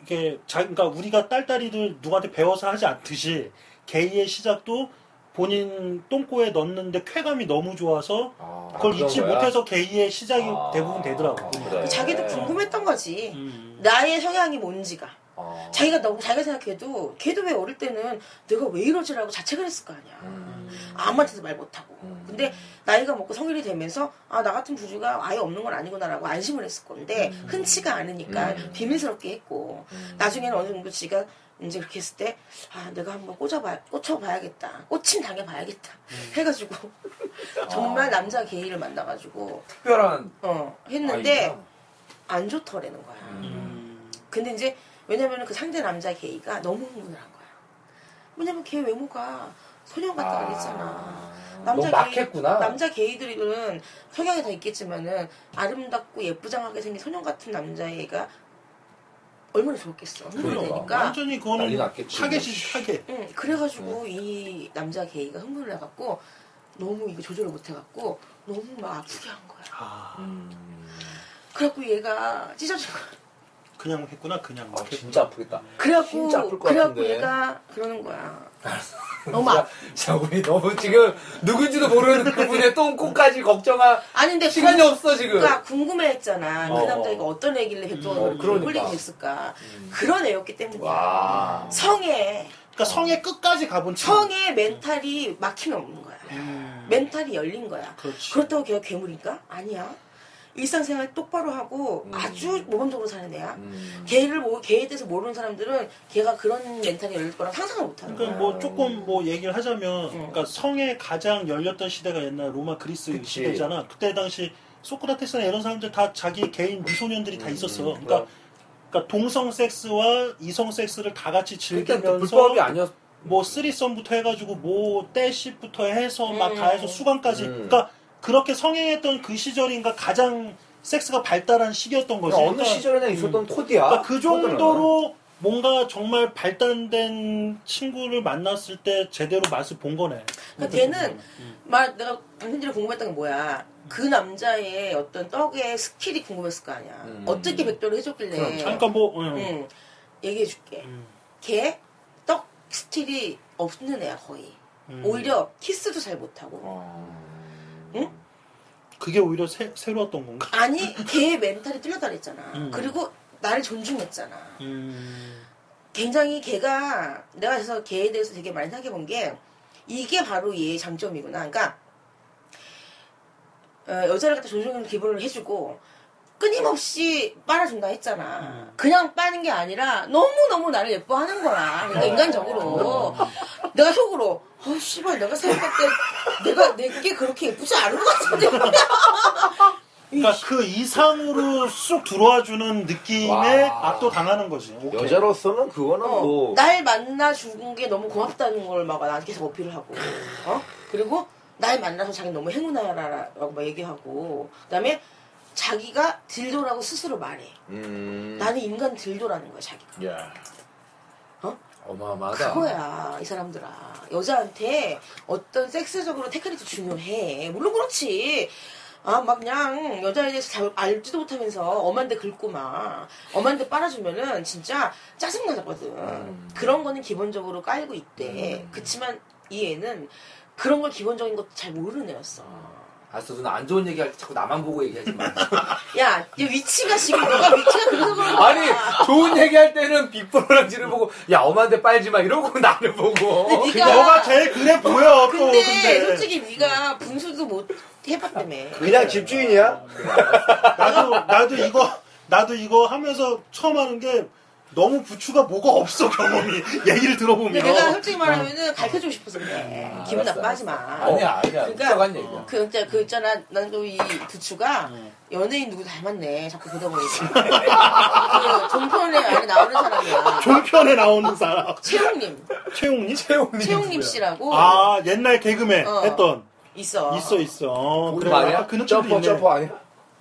이게 자 그러니까 우리가 딸딸이들 누구한테 배워서 하지 않듯이 게이의 시작도 본인 똥꼬에 넣는데 쾌감이 너무 좋아서 아. 그걸 그런 잊지 거야? 못해서 게이의 시작이 아. 대부분 되더라고. 그래. 자기도 궁금했던 거지. 음. 나의 성향이 뭔지가. 아. 자기가 너무 자기가 생각해도 걔도 왜 어릴 때는 내가 왜 이러지라고 자책을 했을 거 아니야. 음. 아무한테도 말 못하고. 음. 근데 나이가 먹고 성인이 되면서 아 나 같은 부주가 아예 없는 건 아니구나라고 안심을 했을 건데 흔치가 않으니까 음. 비밀스럽게 했고 음. 나중에는 어느 정도 지가 이제 그렇게 했을 때 아 내가 한번 꽂아봐 꽂혀봐야겠다 꽂힘 당해봐야겠다 해가지고 (laughs) 정말 아. 남자 게이를 만나가지고 특별한 어 했는데 아이구나. 안 좋더라는 거야. 음. 근데 이제 왜냐면은 그 상대 남자 게이가 너무 흥분을 한 거야. 왜냐면 걔 외모가 소년 같다 아. 그랬잖아. 너무 게이- 막했구나. 남자 게이들은 성향이 다 있겠지만은 아름답고 예쁘장하게 생긴 소년 같은 남자애가 얼마나 좋았겠어. 흥분이 그러니까. 되니까. 완전히 그거는. 타겟이 타겟. 응, 그래가지고 이 남자 게이가 흥분을 해갖고 너무 이거 조절을 못해갖고 너무 막 아프게 한 거야. 아, 음. 그래갖고 얘가 찢어진 거야. 그냥 했구나 그냥 막 아, 진짜 아프겠다. 그래갖고 진짜 아플 것 그래갖고 같은데. 얘가 그러는 거야. 너무 아 (laughs) 자, 우리 너무 지금 누군지도 모르는 그분의 똥꼬까지 걱정할 아니 근데 시간이 궁- 없어 지금. 그러니까 궁금해했잖아. 어. 그 남자애가 어떤 애길래 어, 그렇게 그러니까. 홀리게 됐을까. 그런 애였기 때문이야. 와. 성에 그러니까 성의 끝까지 가본 친구. 성의 멘탈이 막힘이 없는 거야. 음. 멘탈이 열린 거야. 그렇지. 그렇다고 걔가 괴물인가? 아니야. 일상생활 똑바로 하고 음. 아주 모범적으로 사는 애야. 음. 걔를 모, 걔에 대해서 모르는 사람들은 걔가 그런 멘탈이 열릴 거라 상상을 못 하는 거야. 그러니까 뭐 조금 뭐 얘기를 하자면, 음. 그러니까 성에 가장 열렸던 시대가 옛날 로마 그리스 그치. 시대잖아. 그때 당시 소크라테스나 이런 사람들 다 자기 개인 미소년들이 다 음, 있었어. 음, 그러니까, 그럼. 그러니까 동성 섹스와 이성 섹스를 다 같이 그러니까 즐기면서 불법이 아니었. 뭐 threesome부터 해가지고 뭐 떼씹부터 해서 막 음. 다 해서 수간까지. 음. 그러니까 그렇게 성행했던 그 시절인가 가장 섹스가 발달한 시기였던 거지. 어느 그러니까 시절에나 있었던 코드야. 그러니까 그. 정도로 뭔가 정말 발달된 친구를 만났을 때 제대로 맛을 본 거네. 그러니까 걔는 말 내가 당신들이 궁금했던 게 뭐야? 그 남자의 어떤 떡의 skill이 궁금했을 거 아니야. 음. 어떻게 백도를 해줬길래? 그럼 잠깐 뭐 응. 응. 얘기해줄게. 음, 걔 떡 skill이 없는 애야 거의. 음. 오히려 키스도 잘 못하고. 어. 그게 오히려 새, 새로웠던 건가? 아니 걔 멘탈이 뚫렸다 그랬잖아. 음. 그리고 나를 존중했잖아. 음, 굉장히 걔가 내가 그래서 걔에 대해서 되게 많이 생각해 본 게 이게 바로 얘의 장점이구나. 그러니까 어, 여자를 갖다 존중하는 기본을 해주고 끊임없이 빨아준다 했잖아. 음. 그냥 빠는 게 아니라 너무너무 나를 예뻐하는 거야. 그러니까 인간적으로. 내가 속으로, 어, 씨발, 내가 생각할 때 내가 내게 그렇게 예쁘지 않은 것 같은데. 그러니까 그 이상으로 쑥 들어와 주는 느낌에 와. 압도 당하는 거지. 오케이. 여자로서는 그거는 어, 뭐 날 만나 준 게 너무 고맙다는 걸 막 나한테 계속 어필을 하고, 어? 그리고 날 만나서 자기 너무 행운아라라고 막 얘기하고, 그 다음에 자기가 딜도라고 스스로 말해. 음. 나는 인간 딜도라는 거야, 자기가. 야. 어마어마하다. 그거야, 이 사람들아. 여자한테 어떤 섹스적으로 테크닉도 중요해. 물론 그렇지. 아, 막 그냥 여자에 대해서 잘 알지도 못하면서 엄한데 긁고 막, 엄한데 빨아주면은 진짜 짜증나거든. 음. 그런 거는 기본적으로 깔고 있대. 음. 그치만 이 애는 그런 걸 기본적인 것도 잘 모르는 애였어. 알았어, 누나 안 좋은 얘기할 때 자꾸 나만 보고 얘기하지 마. (laughs) 야, 이 위치가 지금 너가 위치가 그래서 그런 거야. 아니, 좋은 얘기할 때는 빅브로랑 지를 보고, 야, 엄한테 빨지 마. 이러고 (laughs) 나를 보고. 근데 그 네가- 너가 제일 그래 보여 또 근데, 근데 솔직히 네가 분수도 못 해봤다며. 그냥 집주인이야? 나도 나도 이거 나도 이거 하면서 처음 하는 게 너무 부추가 뭐가 없어 경험이 (laughs) 얘기를 들어보면 내가 솔직히 말하면은 가르쳐주고 싶어서 그래. 아, 기분 알았어, 나빠하지 마. 아니야, 아니야. 그러니까- 얘기야. 그, 진짜 그 있잖아. 난 또 이 부추가 응. 연예인 누구 닮았네. 자꾸 보다 보니까. (laughs) 그 종편에 안에 나오는 사람이야. 종편에 나오는 사람 채용님. 최용님? 채용님. 채용님 씨라고 아 옛날 개그맨 어. 했던 있어. 있어 있어 어, 그래 말이야? 그 점퍼 있네 점퍼 아니야?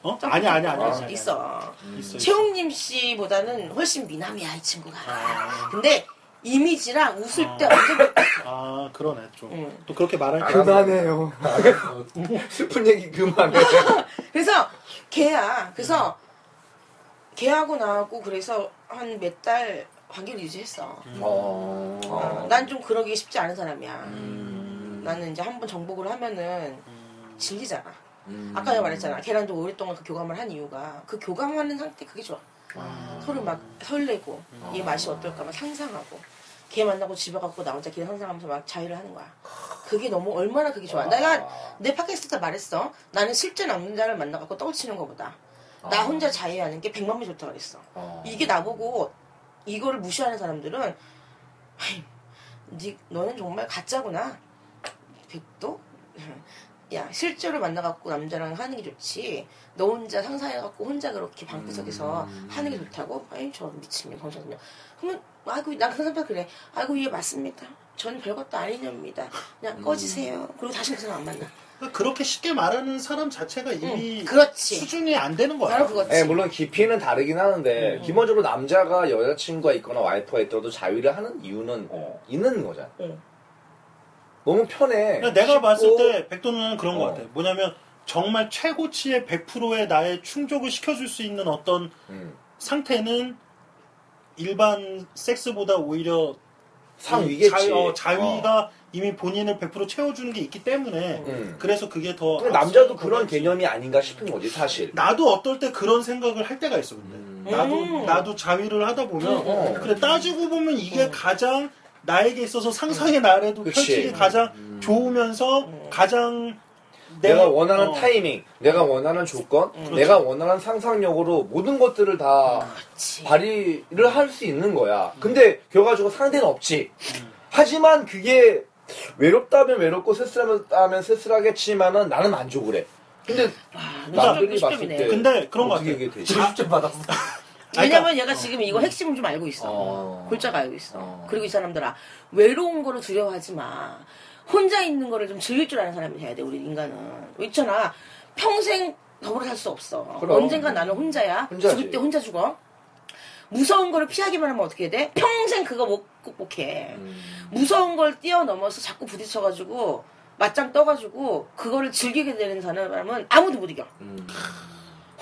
어? 아니 아니 아니 아, 아니 있어. 있어, 있어. 채용님 씨보다는 훨씬 미남이야, 이 친구가. 아. 근데 이미지랑 웃을 때 아. 완전. 아 그러네 좀또 응. 그렇게 말하니까 그만해요. (laughs) 슬픈 얘기 그만해. (laughs) 그래서 걔야. 그래서 걔하고 나하고 그래서 한 몇 달 관계를 유지했어. 어. 어, 난좀 그러기 쉽지 않은 사람이야. 음. 나는 이제 한 번 정복을 하면은 음, 질리잖아. 음. 아까 내가 말했잖아. 걔랑도 오랫동안 그 교감을 한 이유가 그 교감하는 상태 그게 좋아. 아. 서로 막 설레고 음. 얘 맛이 어떨까 막 상상하고 걔 만나고 집에 가고 나 혼자 길 상상하면서 막 자유를 하는 거야. 그게 너무 얼마나 그게 좋아. 내가 내 팟캐스트 때 말했어. 나는 실제 남자를 만나갖고 떠치는 것보다 나 아. 혼자 자유하는 게 백만 배 좋다 그랬어. 어. 이게 나보고 이거를 무시하는 사람들은 니, 너는 정말 가짜구나. 백도? 야 실제로 만나갖고 남자랑 하는 게 좋지. 너 혼자 상상해갖고 혼자 그렇게 방구석에서 음. 하는 게 좋다고? 아이 저 미친년 병신년. 그러면 아이고 난그 사람 그래. 아이고 예 맞습니다. 전 별것도 아닌 녀입니다. 그냥 꺼지세요. 그리고 다시 그 사람 안 만나. 그렇게 쉽게 말하는 사람 자체가 이미 응, 그렇지. 수준이 안 되는 거야 바로 그거지. 예, 물론 깊이는 다르긴 하는데 음. 기본적으로 남자가 여자친구가 있거나 와이프가 있더라도 자위를 하는 이유는 어. 있는 거잖아. 응. 너무 편해. 그러니까 내가 쉽고. 봤을 때 백도는 그런 것 어. 같아 뭐냐면 정말 최고치의 100%의 나의 충족을 시켜줄 수 있는 어떤 음. 상태는 일반 섹스보다 오히려 상위겠지. 자위, 어, 자위가 이미 본인을 100% 채워주는 게 있기 때문에 음. 그래서 그게 더 남자도 그런 거겠지. 개념이 아닌가 싶은 거지 사실. 나도 어떨 때 그런 생각을 할 때가 있어 근데 음. 나도 음. 나도 자위를 하다 보면 어. 그래 따지고 보면 이게 음. 가장 나에게 있어서 상상의 나래도. 펼치기 가장 음. 좋으면서 가장 내가 원하는 어, 타이밍, 내가 원하는 조건, 그렇죠. 내가 원하는 상상력으로 모든 것들을 다 그렇지. 발휘를 할 수 있는 거야. 근데 결과적으로 상대는 없지. 음. 하지만 그게 외롭다면 외롭고 쓸쓸하면 쓸쓸하겠지만은 나는 만족을 해. 근데 아, 남들이 좀 봤을 네때 근데 그런 거 어떻게 같아. 이게 되지? 지금 좀 받았어. (laughs) 왜냐면 얘가 지금 이거 핵심을 좀 알고 있어. 어. 골자가 알고 있어. 어. 그리고 이 사람들아, 외로운 거를 두려워하지 마. 혼자 있는 거를 좀 즐길 줄 아는 사람이 돼야 돼, 우리 인간은. 있잖아. 평생 더불어 살 수 없어. 그럼. 언젠가 나는 혼자야. 혼자지. 죽을 때 혼자 죽어. 무서운 거를 피하기만 하면 어떻게 돼? 평생 그거 못 극복해. 음. 무서운 걸 뛰어넘어서 자꾸 부딪혀가지고 맞짱 떠가지고 그거를 즐기게 되는 사람은 아무도 못 이겨. 음.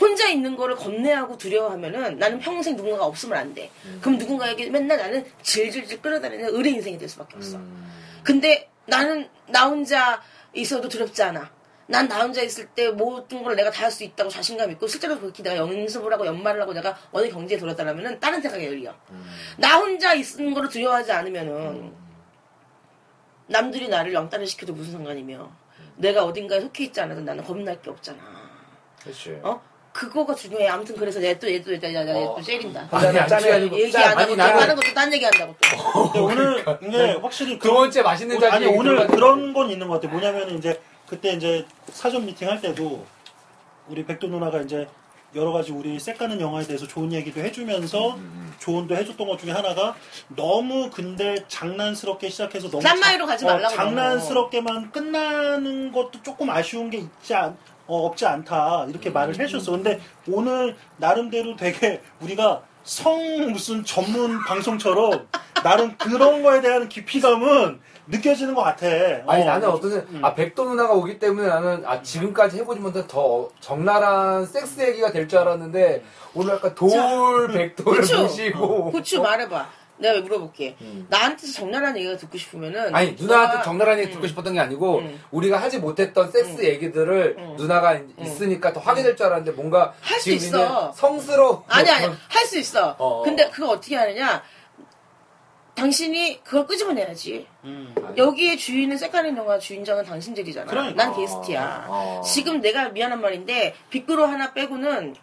혼자 있는 거를 겁내하고 두려워하면은 나는 평생 누군가가 없으면 안 돼. 그럼 누군가에게 맨날 나는 질질질 끌어다니는 의뢰 인생이 될 수밖에 없어. 음. 근데 나는 나 혼자 있어도 두렵지 않아. 난 나 혼자 있을 때 모든 걸 내가 다 할 수 있다고 자신감 있고 실제로 그렇게 내가 연습을 하고 연말을 하고 내가 어느 경지에 들었다라면은 다른 생각이 열려. 나 혼자 있는 거를 두려워하지 않으면은 남들이 나를 영따를 시켜도 무슨 상관이며 내가 어딘가에 속해 있지 않아도 나는 겁날 게 없잖아. 그렇지. 어? 그거가 중요해. 아무튼 그래서 얘또얘또얘또얘또 어. 째린다. 아니. 그게 아니고 얘기 짠. 안 하고 나는 하는 것도 딴 얘기 한다고 또. 근데 오늘 이게 확실히 두 번째 맛있는 자리 아니 오늘. 그런 건 있는 것 같아. 뭐냐면 이제 그때 이제 사전 미팅 할 때도 우리 백도 누나가 이제 여러 가지 우리 색가는 영화에 대해서 좋은 얘기도 해주면서 조언도 해줬던 것 중에 하나가 너무 근데 장난스럽게 시작해서 너무 짠마이로 가지 말라고 어, 장난스럽게만 끝나는 것도 조금 아쉬운 게 있지 않, 어, 없지 않다 이렇게 말을 해주셨어. 근데 오늘 나름대로 되게 우리가 성 무슨 전문 방송처럼 나름 그런 거에 대한 깊이감은 느껴지는 것 같아. 아니 어. 나는 어떤 음. 아 백도 누나가 오기 때문에 나는 아 지금까지 해보지 못한 더 적나라한 섹스 얘기가 될 줄 알았는데 오늘 약간 돌 백도를? 모시고 고추 말해봐. 내가 왜 물어볼게. 음. 나한테서 적나라한 얘기가 듣고 싶으면은. 아니 누나한테 적나라한 얘기 음. 듣고 싶었던 게 아니고 음. 우리가 하지 못했던 섹스 음. 얘기들을 음. 누나가 있으니까 더 하게 될 줄 알았는데 뭔가 할수 지금 있어. 성스러워 아니, 아니, 할 수 있어. 어. 근데 그거 어떻게 하느냐. 당신이 그걸 끄집어내야지. 음. 여기에 주인은 색깔의 영화 주인장은 당신들이잖아. 그러니까. 난 게스트야. 어. 지금 내가 미안한 말인데 빅그로 하나 빼고는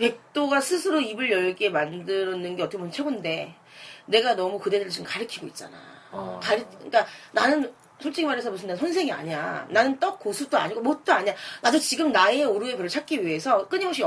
백도가 스스로 입을 열게 만들었는 게 어떻게 보면 최고인데 내가 너무 그대들을 지금 가리키고 있잖아. 어. 가리, 그러니까 나는 솔직히 말해서 무슨 난 선생이 아니야. 나는 떡 고수도 아니고 뭣도 아니야. 나도 지금 나의 오르의 별을 찾기 위해서 끊임없이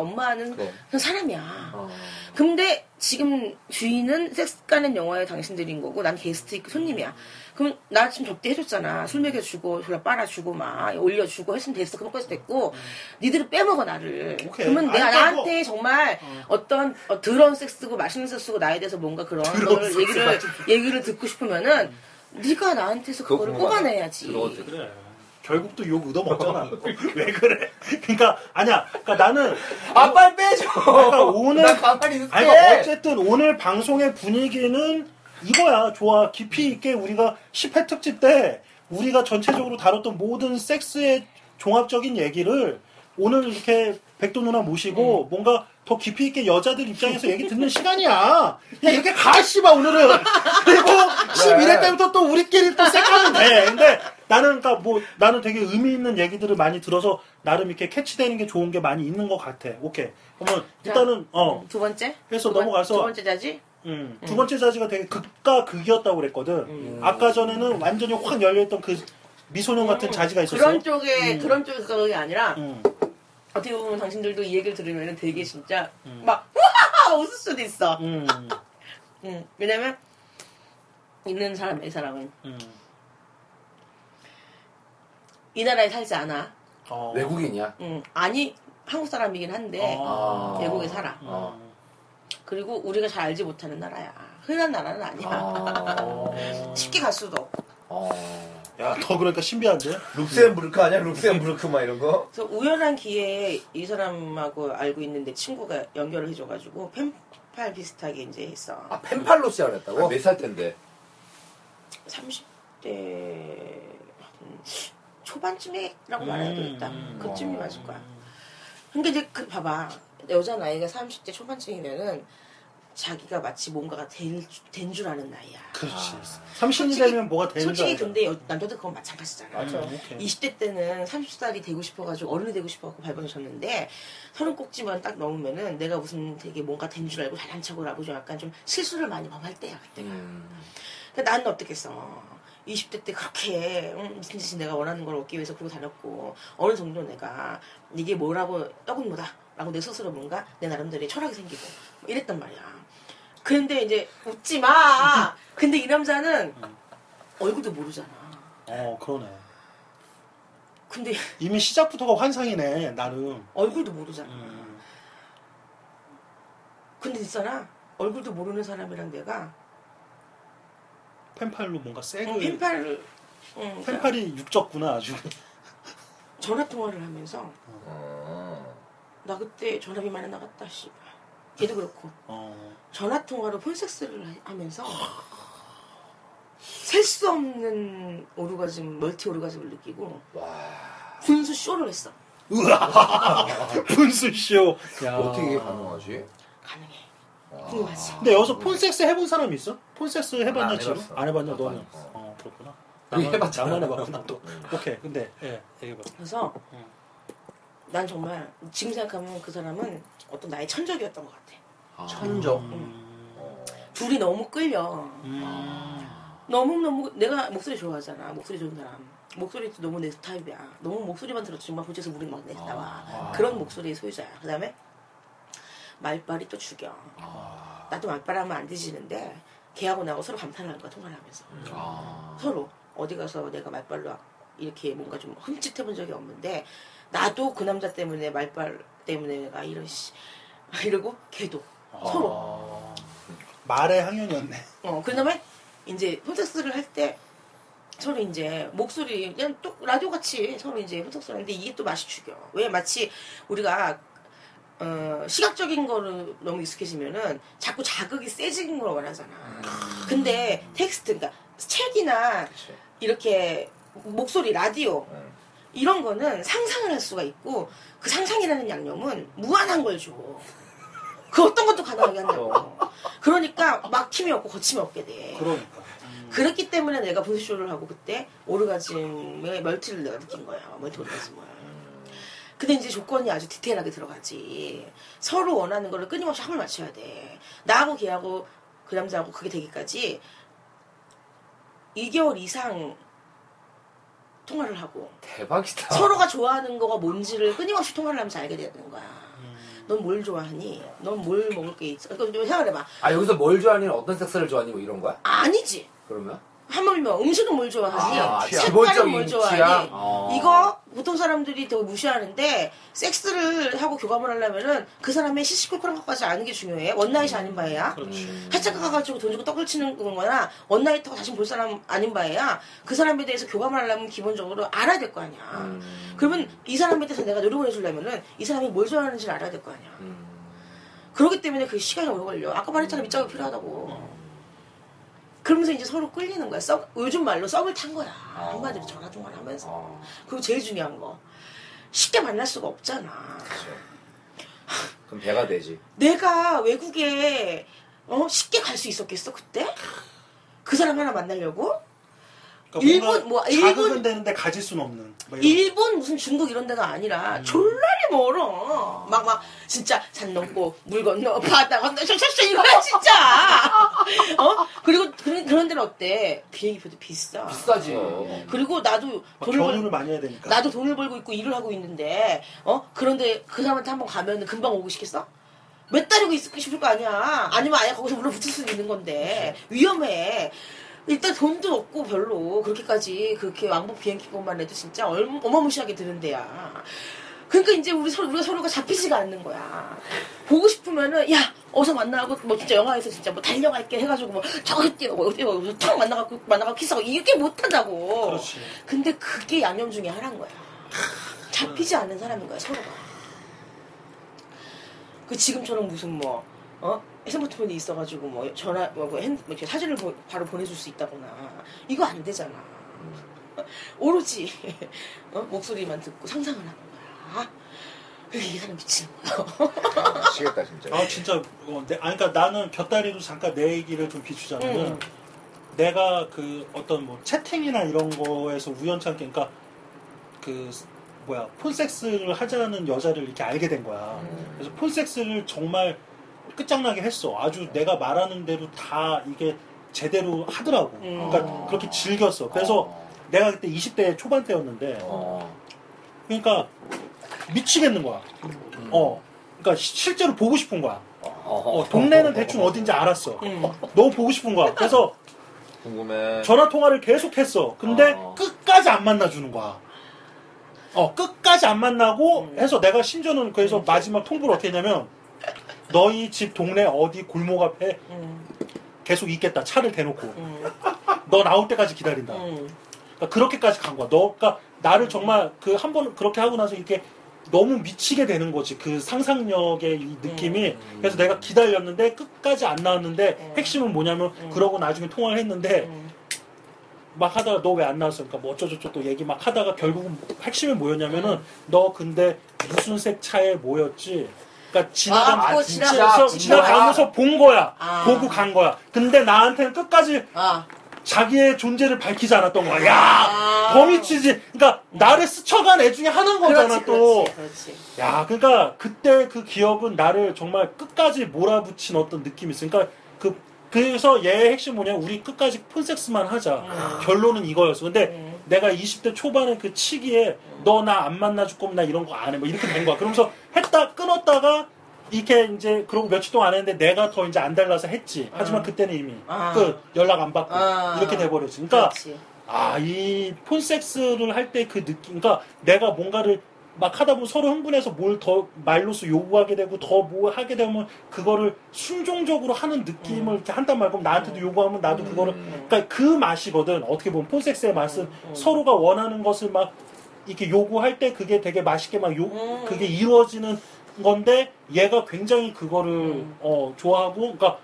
그래. 그런 사람이야. 어. 근데 지금 주인은 섹스 가는 영화의 당신들인 거고 난 게스트 있고 손님이야. 그럼 나 지금 접대 해줬잖아. 술 먹여주고 졸라 빨아주고 막 올려주고 했으면 됐어. 그것까지 됐고 니들은 빼먹어 나를. 오케이. 그러면 내가 아니, 나한테 정말 어. 떤 어, 더러운 섹스고 맛있는 섹스고 나에 대해서 뭔가 그런 거를 얘기를 얘기를 듣고 싶으면은 네가 나한테서 그거 그거를. 뽑아내야지. 그래. 결국 또 욕 얻어먹잖아. (laughs) 왜 그래? 그러니까 아니야. 그러니까 나는 아 빨리 빼줘 그러니까 오늘 나 가만히 있을게 아니, 그러니까 어쨌든 오늘 방송의 분위기는 이거야. 좋아. 깊이 있게 우리가 10회 특집 때 우리가 전체적으로 다뤘던 모든 섹스의 종합적인 얘기를 오늘 이렇게 백도 누나 모시고 뭔가 더 깊이 있게 여자들 입장에서 얘기 듣는 시간이야. 야, 이렇게 가, 씨발, 오늘은. 그리고 11회 때부터 또 우리끼리 또 섹하면 돼. 근데 나는, 그니까 뭐, 나는 되게 의미 있는 얘기들을 많이 들어서 나름 이렇게 캐치되는 게 좋은 게 많이 있는 것 같아. 오케이. 그러면 일단은, 어. 두 번째? 해서 두 번- 넘어가서- 두 번째 자지? 음, 두 번째 자지가 되게 극과 극이었다고 그랬거든. 아까 전에는 완전히 확 열려있던 그 미소년 같은 자지가 있었어. 그런 쪽에 음. 그런 쪽이 아니라 음, 어떻게 보면 당신들도 이 얘기를 들으면 되게 진짜 막 우와 웃을 수도 있어. 음, (laughs) 음, 왜냐면 있는 사람 이 사람은 음. 이 나라에 살지 않아. 어. 외국인이야 음, 아니 한국 사람이긴 한데 어. 외국에 살아. 어. 그리고 우리가 잘 알지 못하는 나라야. 흔한 나라는 아니야. 어. (laughs) 쉽게 갈 수도 없고. 어. 야, 더 그러니까 신비한데? 룩셈부르크 아니야? 룩셈부르크 막 이런 거? 그래서 우연한 기회에 이 사람하고 알고 있는 내 친구가 연결을 해줘가지고 펜팔 비슷하게 이제 했어. 아 펜팔로 시작을 했다고? 몇살 때인데? 30대 초반쯤에라고 말해야 되겠다. 음. 그쯤이 맞을 거야. 근데 이제 그 봐봐 여자 나이가 30대 초반쯤이면은 자기가 마치 뭔가가 된 줄 아는 나이야. 그렇지. 아. 30이 되면 뭐가 되는 줄 솔직히. 근데 여- 남자도 그건 마찬가지잖아. 맞아. 음, 오케이. 20대 때는 30살이 되고 싶어가지고 어른이 되고 싶어갖고 발버둥 쳤는데 서른 꼭지만 딱 넘으면은 내가 무슨 되게 뭔가 된 줄 알고 잘난 척을 하고 좀 약간 좀 실수를 많이 범할 때야 그때가. 음. 근데 나는 어떻겠어. 20대 때 그렇게 응, 미친 듯이 내가 원하는 걸 얻기 위해서 그러고 다녔고 어느 정도 내가 이게 뭐라고 떡은 뭐다 라고 내 스스로 뭔가 내 나름대로의 철학이 생기고 뭐 이랬단 말이야. 그런데 이제 웃지 마. 근데 이 남자는 얼굴도 모르잖아. 어, 그러네. 근데 이미 시작부터가 환상이네, 나름. 얼굴도 모르잖아. 음. 근데 있잖아. 얼굴도 모르는 사람이랑 내가 펜팔로 뭔가 세게. 어, 펜팔을 응, 펜팔이 육졌구나, 아주. 전화 통화를 하면서 어. 나 그때 전화비 많이 나갔다 씨발. 걔도 그렇고 어. 전화 통화로 폰섹스를 하- 하면서 셀 수 없는 오르가즘 멀티 오르가즘을 느끼고 와. 분수 쇼를 했어. 우와! (laughs) 분수쇼. 야. 어떻게 이게 가능하지? 가능해. 와. 궁금하지? 근데 여기서 폰섹스 해본 사람이 있어? 폰섹스 해봤냐, 안 지금? 해봤어. 안 해봤냐, 안 너는? 해봤어. 어, 그렇구나. 우리 나만, (laughs) 해봤잖아. 나만 해봤구나, 또. 오케이, 근데, 예, 얘기해봐. 그래서 응. 난 정말 지금 생각하면 그 사람은 어떤 나의 천적이었던 것 같아. 아. 천적. 음. 어. 둘이 너무 끌려. 음. 너무 너무 내가 목소리 좋아하잖아. 목소리 좋은 사람. 목소리도 너무 내 스타일이야. 너무 목소리만 들어도 정말 고쳐서 물이 막 내- 나와. 아. 그런 목소리의 소유자야. 그 다음에 말빨이 또 죽여. 아. 나도 말빨하면 안 뒤지는데 걔하고 나하고 서로 감탄을 하는 거야 통화를 하면서. 아. 서로 어디 가서 내가 말빨로 이렇게 뭔가 좀 흠칫해본 적이 없는데 나도 그 남자 때문에 말빨 때문에 내가 이런 씨 이러고 걔도 서로. 어. 말의 항연이었네. 어, 그 다음에 이제 폰텍스를 할 때 서로 이제 목소리 그냥 또 라디오 같이 서로 이제 폰텍스를 하는데 이게 또 맛이 죽여. 왜 마치 우리가 어, 시각적인 거를 너무 익숙해지면은 자꾸 자극이 세지는 걸 원하잖아. 근데 텍스트, 그러니까 책이나 그치. 이렇게 목소리, 라디오 응. 이런 거는 상상을 할 수가 있고 그 상상이라는 양념은 무한한 걸 줘. 그 어떤 것도 가능하게 한다고. 그러니까 막힘이 없고 거침이 없게 돼. 그러니까. 그렇기 때문에 내가 분수쇼를 하고 그때 오르가즘의 multi를 내가 느낀 거야. multi 오르가즘을. 근데 이제 조건이 아주 디테일하게 들어가지. 서로 원하는 거를 끊임없이 합을 맞춰야 돼. 나하고 걔하고 그 남자하고 그게 되기까지 2개월 이상 통화를 하고 대박이다. 서로가 좋아하는 거가 뭔지를 끊임없이 통화를 하면서 알게 되는 거야. 음. 넌뭘 좋아하니? 넌 뭘 먹을 게 있어? 그러니까 좀 생각해봐. 아 여기서 뭘 좋아하니 어떤 섹스를 좋아하니 뭐 이런 거야? 아니지. 그러면? 하물며 음식은 뭘 좋아하니? 아, 색깔은 뭘 좋아하니? 어. 이거 보통 사람들이 더 무시하는데 섹스를 하고 교감을 하려면은 그 사람의 시시콜콜한 것까지 아는 게 중요해. 원나잇이 아닌 바에야. 그렇지. 음. 살짝 가가지고 돈 주고 떡을 치는 거나 원나잇하고 다시 볼 사람 아닌 바에야 그 사람에 대해서 교감을 하려면 기본적으로 알아야 될 거 아니야. 음. 그러면 이 사람에 대해서 내가 노력을 해주려면은 이 사람이 뭘 좋아하는지를 알아야 될 거 아니야. 음. 그렇기 때문에 그 시간이 오래 걸려. 아까 말했잖아 밑장이 필요하다고. 그러면서 이제 서로 끌리는 거야. 썩, 요즘 말로 썩을 탄 거야. 한마디로 전화 통화를 하면서. 어. 그리고 제일 중요한 거. 쉽게 만날 수가 없잖아. 그쵸. 그럼 배가 되지. 내가 외국에 어? 쉽게 갈 수 있었겠어 그때? 그 사람 하나 만나려고? 그러니까 일본, 뭐, 일본- 되는데 가질 수는 없는. 뭐. 일본 무슨 중국 이런 데가 아니라 졸라리 멀어. 막 막 진짜 산 넘고 물 건너 (laughs) 바다 건너 저저저 이거야 진짜. 어? 그리고 그런 그런 데는 어때? 비행기표도 비싸. 비싸지. 어. 그리고 나도 막 돈을 벌 많이 해야 되니까. 나도 돈을 벌고 있고 일을 하고 있는데 어 그런데 그 사람한테 한번 가면 금방 오고 싶겠어? 몇 달이고 있고 싶을 거 아니야. 아니면 아예 거기서 물론 붙을 수도 있는 건데 위험해. 일단 돈도 없고 별로 그렇게까지 그렇게 왕복 비행기권만 해도 진짜 얼- 어마무시하게 드는 데야. 그러니까 이제 우리 서로 우리가 서로가 잡히지가 않는 거야. 보고 싶으면은 야 어서 만나고 뭐 진짜 영화에서 진짜 뭐 달려갈게 해가지고 뭐 저기 뛰어고 여기 뛰어고 탁 만나갖고 만나갖고 키스하고 이렇게 못한다고. 그렇지. 근데 그게 양념 중에 하나인 거야. 잡히지 않는 사람인 거야, 서로가. 그 지금처럼 무슨 뭐, 어? 스마트폰이 있어가지고 뭐 전화, 뭐, 뭐 핸, 뭐 이렇게 사진을 보- 바로 보내줄 수 있다거나. 이거 안 되잖아. (laughs) 오로지, 어? 목소리만 듣고 상상을 하는 거야. 이 사람 미치는 거야. 미치겠다 진짜. 아 진짜 어, 내, 아니, 그러니까 나는 곁다리도 잠깐 내 얘기를 좀 비추자면은 음. 내가 그 어떤 뭐 채팅이나 이런 거에서 우연찮게 그러니까 그 뭐야 폰섹스를 하자는 여자를 이렇게 알게 된 거야. 음. 그래서 폰섹스를 정말 끝장나게 했어. 아주 내가 말하는 대로 다 이게 제대로 하더라고. 음. 그러니까 그렇게 즐겼어. 그래서 내가 그때 20대 초반 때였는데 어. 그러니까 미치겠는 거야. 어. 그러니까 시- 실제로 보고 싶은 거야. 어, 동네는 대충 어딘지 알았어. 음. 너무 보고 싶은 거야. 그래서 궁금해. 전화 통화를 계속 했어. 근데 어. 끝까지 안 만나주는 거야. 어, 끝까지 안 만나고 음. 해서 내가 심지어는 그래서 마지막 통보를 어떻게 했냐면 너희 집 동네 어디 골목 앞에 음. 계속 있겠다. 차를 대놓고. 음. 너 나올 때까지 기다린다. 음. 그러니까 그렇게까지 간 거야. 너, 그러니까 나를 정말 그 한 번 그렇게 하고 나서 이렇게 너무 미치게 되는 거지. 그 상상력의 이 느낌이. 음. 그래서 내가 기다렸는데 끝까지 안 나왔는데 음. 핵심은 뭐냐면 음. 그러고 나중에 통화를 했는데 음. 막 하다가 너 왜 안 나왔어? 그러니까 뭐 어쩌저쩌 또 얘기 막 하다가 결국은 핵심이 뭐였냐면은 너 근데 무슨 색 차에 뭐였지? 그러니까 지나가 아, 진짜? 지나가면서? 지나가면서 본 거야. 아. 보고 간 거야. 근데 나한테는 끝까지 아. 자기의 존재를 밝히지 않았던 거야. 야, 아. 더 미치지. 그러니까 나를 스쳐간 애 중에 하나인 거잖아 그렇지, 또. 그렇지, 그렇지. 야, 그러니까 그때 그 기억은 나를 정말 끝까지 몰아붙인 어떤 느낌이 있어. 그러니까 그 그래서 얘의 핵심 뭐냐? 우리 끝까지 폰섹스만 하자. 음. 결론은 이거였어. 근데 음. 내가 20대 초반에 그 치기에 너 나 안 만나 줄 거면 나 이런 거 안 해. 뭐 이렇게 된 거야. 그러면서 했다 끊었다가 이렇게 이제 그러고 며칠 동안 안 했는데 내가 더 이제 안 달라서 했지. 하지만 음. 그때는 이미 아. 끝 연락 안 받고 아. 이렇게 돼버렸지. 그러니까 그렇지. 아, 이 폰섹스를 할 때 그 느낌, 그러니까 내가 뭔가를 막 하다 보면 서로 흥분해서 뭘 더 말로서 요구하게 되고 더 뭐 하게 되면 그거를 순종적으로 하는 느낌을 음. 이렇게 한단. 그럼 나한테도 요구하면 나도 그거를, 음. 그러니까 그 맛이거든. 어떻게 보면 폰섹스의 맛은 음. 서로가 원하는 것을 막 이렇게 요구할 때 그게 되게 맛있게 막 요, 음. 그게 이루어지는 건데 얘가 굉장히 그거를 음. 어, 좋아하고, 그러니까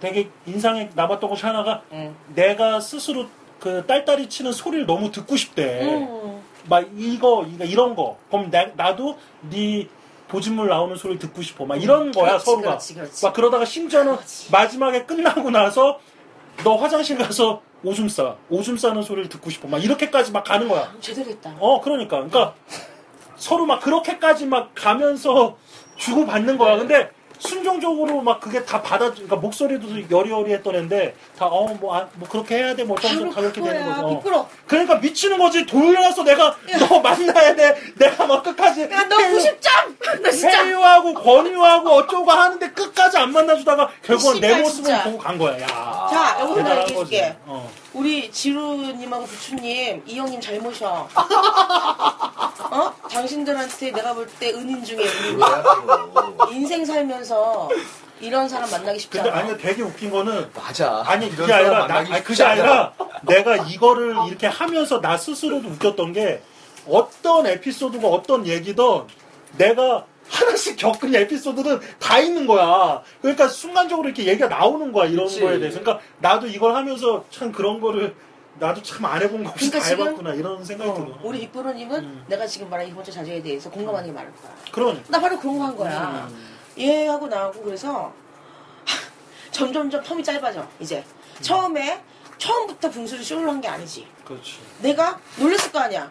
되게 인상에 남았던 것이 하나가 음. 내가 스스로 그 딸딸이 치는 소리를 너무 듣고 싶대. 음. 막 이거, 이런 거. 그럼 나, 나도 네 보진물 나오는 소리를 듣고 싶어. 막 이런 거야 그렇지, 서로가. 그렇지, 그렇지. 막 그러다가 심지어는. 마지막에 끝나고 나서 너 화장실 가서 오줌 싸. 오줌 싸는 소리를 듣고 싶어. 막 이렇게까지 막 가는 거야. 제대로 했다. 어, 그러니까. 그러니까 서로 막 그렇게까지 막 가면서 주고받는 거야. 근데 순종적으로 막 그게 다 받아, 그러니까 목소리도 여리여리했던 애인데 다, 어, 뭐, 아, 뭐 그렇게 해야 돼. 뭐 어쩌고 다 그렇게 되는. 거죠. 어. 미끄러. 그러니까 미치는 거지. 돌려서 내가 너 만나야 돼. 내가 막 끝까지. 야, 너 90점! (laughs) 너 진짜. 회유하고 권유하고 어쩌고 하는데 끝까지 안 만나주다가 결국은 내 씨발, 모습을 진짜. 보고 간 거야. 야. 자, 여기서 내가 대단한 얘기해줄게. 거지. 어. 우리 지루님하고 부추님, 이 형님 잘 모셔. 어? 당신들한테 내가 볼 때 은인 중에 은인이야. 인생 살면서 이런 사람 만나기 쉽지 근데 않아. 아니 되게 웃긴 거는 맞아. 아니 이런 그게 사람 아니라 나, 만나기 아니 쉽지 그게 않아. 아니라 내가 이거를 이렇게 하면서 나 스스로도 웃겼던 게 어떤 에피소드가 어떤 얘기든 내가 하나씩 겪은 에피소드는 다 있는 거야. 그러니까 순간적으로 이렇게 얘기가 나오는 거야 이런 그치. 거에 대해서. 그러니까 나도 이걸 하면서 참 그런 거를 나도 참 안 해본 거 없이 그러니까 다 지금 해봤구나 이런 생각이 어, 들어. 우리 빅브로님은 음. 내가 지금 말한 이번 주 자제에 대해서 공감하는 게 많을 거야. 그러니까. 나 바로 그런 거 한 거야. 얘하고 나하고 그래서 (laughs) 점점점 텀이 짧아져 이제 처음에 처음부터 분수를 쇼를 한 게 아니지. 그렇지. 내가 놀랬을 거 아니야.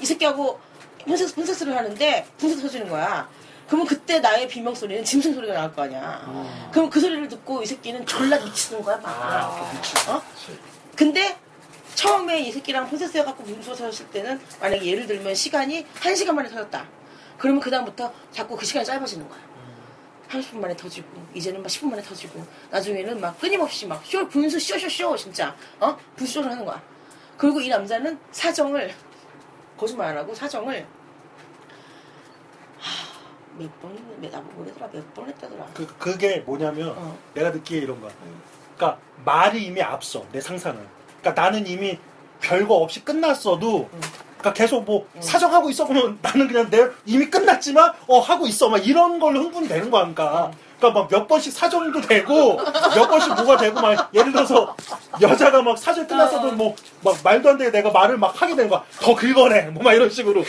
이 새끼하고 폰섹스, 폰섹스를 하는데 분수 터지는 거야. 그러면 그때 나의 비명 소리는 짐승 소리가 나올 거 아니야. 그럼 그 소리를 듣고 이 새끼는 졸라 미치는 거야 막. 아. 어? 근데 처음에 이 새끼랑 폰섹스 해갖고 분수가 터졌을 때는 만약에 예를 들면 시간이 한 시간 만에 터졌다. 그러면 그 다음부터 자꾸 그 시간이 짧아지는 거야. 30분 만에 터지고 이제는 막 10분 만에 터지고 나중에는 막 끊임없이 막 쇼 분수 쇼쇼쇼 진짜 어 분수쇼를 하는 거야. 그리고 이 남자는 사정을 거짓말 안 하고 사정을 몇번 나보고 그러더라 몇 번 했다더라. 그 그게 뭐냐면 어. 내가 느끼기에 이런 거야. 그러니까 말이 이미 앞서 내 상상을. 그러니까 나는 이미 별거 없이 끝났어도 음. 그러니까 계속 뭐 사정하고 있어 그러면 나는 그냥 내 이미 끝났지만 어 하고 있어 막 이런 걸로 흥분이 되는 거야. 그러니까 그러니까 막 몇 번씩 사정도 되고 몇 번씩 뭐가 되고 막 예를 들어서 여자가 막 사정 끝났어도 뭐 막 말도 안 되게 내가 말을 막 하게 되는 거야. 더 긁어내. 뭐 막 이런 식으로. 어?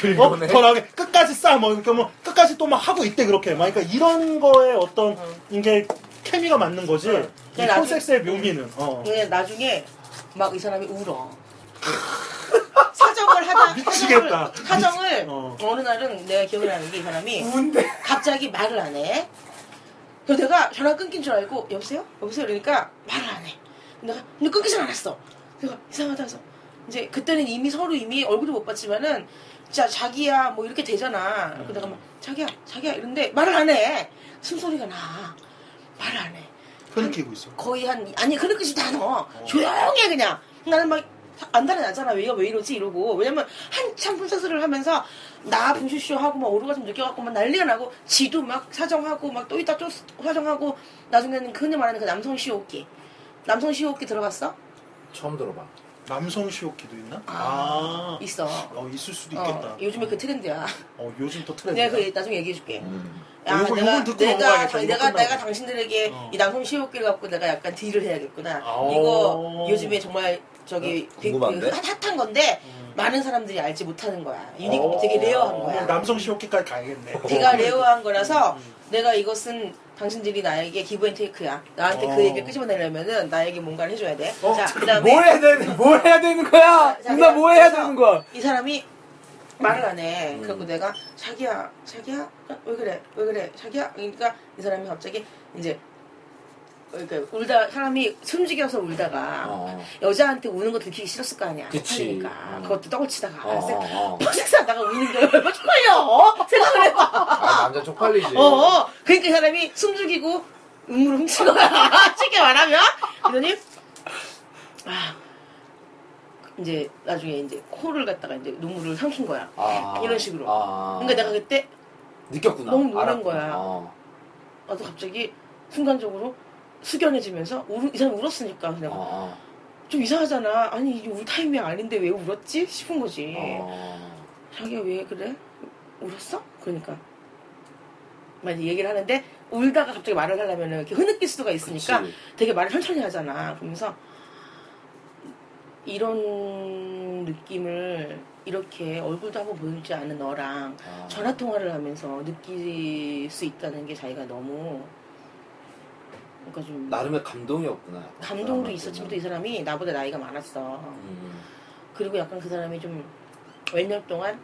더 나게 끝까지 싸. 뭐 이렇게 뭐 끝까지 또 막 하고 있대 그렇게. 막 그러니까 이런 거에 어떤 이게 케미가 맞는 거지. 이 폰섹스의 묘미는. 어. 나중에 막 이 사람이 울어. (laughs) 사정을 하다 미치겠다. 사정을, 사정을 어. 어. 느 날은 내가 기억이 나는 게 이 사람이 운데. 갑자기 말을 안 해. 그래서 내가 전화 끊긴 줄 알고 여보세요? 여보세요? 그러니까 말을 안 해. 내가 근데 끊기진 않았어. 내가 이상하다 해서 이제 그때는 이미 서로 이미 얼굴도 못 봤지만은 진짜 자기야 뭐 이렇게 되잖아. 그래서 내가 막 자기야 자기야 이런데 말을 안 해. 숨소리가 나. 말을 안 해. 흐느끼고 있어. 거의 한 아니 그렇게 지도 않아 조용해 그냥 나는 막 안달이 나잖아 왜가 왜 이러지 이러고 왜냐면 한참 분석을 하면서 나 분쇼쇼 하고 막 오르가즘 느껴갖고 막 난리가 나고 지도 막 사정하고 막 또 이따 또 사정하고 나중에는 그 흔히 말하는 그 남성 시호기 남성 시호기 들어봤어? 처음 들어봐. 남성 시오키도 있나? 아, 아. 있어 어, 있을 수도 있겠다. 어, 요즘에 그 트렌드야 어, 요즘 또 트렌드. 내가 그 나중에 얘기해줄게 음. 야, 요거- 내가 듣고 내가 당- 이거 내가 끝나고. 내가 당신들에게 어. 이 남성 潮吹き를 갖고 내가 약간 deal을 해야겠구나. 아. 이거 요즘에 정말 저기 그- 궁금한데? 그 핫- 핫한 건데 많은 사람들이 알지 못하는 거야. 유니 되게 rare한 어, 거야. 남성 潮吹き까지 가야겠네. (laughs) 되게 rare한 거라서 내가 이것은 당신들이 나에게 give and take야. 나한테 어. 그 얘기를 끄집어내려면은 나에게 뭔가를 해줘야 돼. 어, 자, 그다음에 뭘 해야 되는, 뭘 해야 되는 거야? 자, 누나 뭐 해야 되는 거야? 이 사람이 말을 안 해. 그리고 내가 자기야, 자기야, 왜 그래, 왜 그래, 자기야. 그러니까 이 사람이 갑자기 이제 그러니까 울다 사람이 숨죽여서 울다가 어. 여자한테 우는 거 들키기 싫었을 거 아니야. 그치. 그러니까 어. 그것도 떡을 치다가 어, 어, 어. 섹스 하다가 우는 게 얼마나 쪽팔려. 생각을 해봐. 아, 남자 쪽팔리지. 어, 그러니까 이 사람이 숨죽이고 눈물을 훔친 거야. (laughs) 쉽게 말하면. 그러더니, 아, 이제 나중에 이제 코를 갖다가 이제 눈물을 삼킨 거야. 아. 이런 식으로. 아. 그러니까 내가 그때 느꼈구나. 너무 노는 알았구나. 거야. 어. 나도 갑자기 순간적으로 숙연해지면서 울, 이 사람이 울었으니까 내가 어. 좀 이상하잖아. 아니 이게 울 타이밍 아닌데 왜 울었지? 싶은 거지. 어. 자기가 왜 그래? 울었어? 그러니까 막 얘기를 하는데 울다가 갑자기 말을 하려면 이렇게 흐느낄 수가 있으니까 그치. 되게 말을 천천히 하잖아. 그러면서 이런 느낌을 이렇게 얼굴도 한번 보이지 않은 너랑 아. 전화 통화를 하면서 느낄 수 있다는 게 자기가 너무 그러니까 좀 나름의 감동이었구나. 감동도 그 있었지만 또 이 사람이 나보다 나이가 많았어. 음. 그리고 약간 그 사람이 좀 몇 년 동안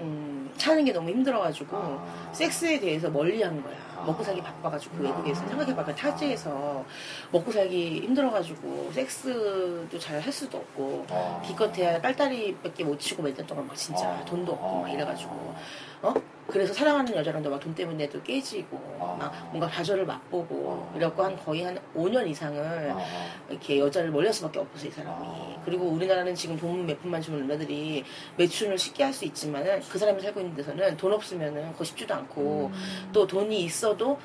음, 사는 게 너무 힘들어가지고 아. 섹스에 대해서 멀리한 거야. 아. 먹고 살기 바빠가지고 외국에서 아. 생각해봐. 그 타지에서 먹고 살기 힘들어가지고 섹스도 잘 할 수도 없고 아. 기껏해야 딸딸이밖에 못 치고 몇년 동안 막 진짜 아. 돈도 없고 막 아. 이래가지고 어? 그래서 사랑하는 여자랑도 막 돈 때문에도 깨지고 아. 막 뭔가 좌절을 맛보고 아. 이래갖고 한 거의 한 5년 이상을 아. 이렇게 여자를 멀릴 수밖에 없어서 이 사람이 아. 그리고 우리나라는 지금 돈 몇 푼만 주면 누나들이 매춘을 쉽게 할 수 있지만은 그 사람이 살고 있는 데서는 돈 없으면은 그거 쉽지도 않고 음. 또 돈이 있어 도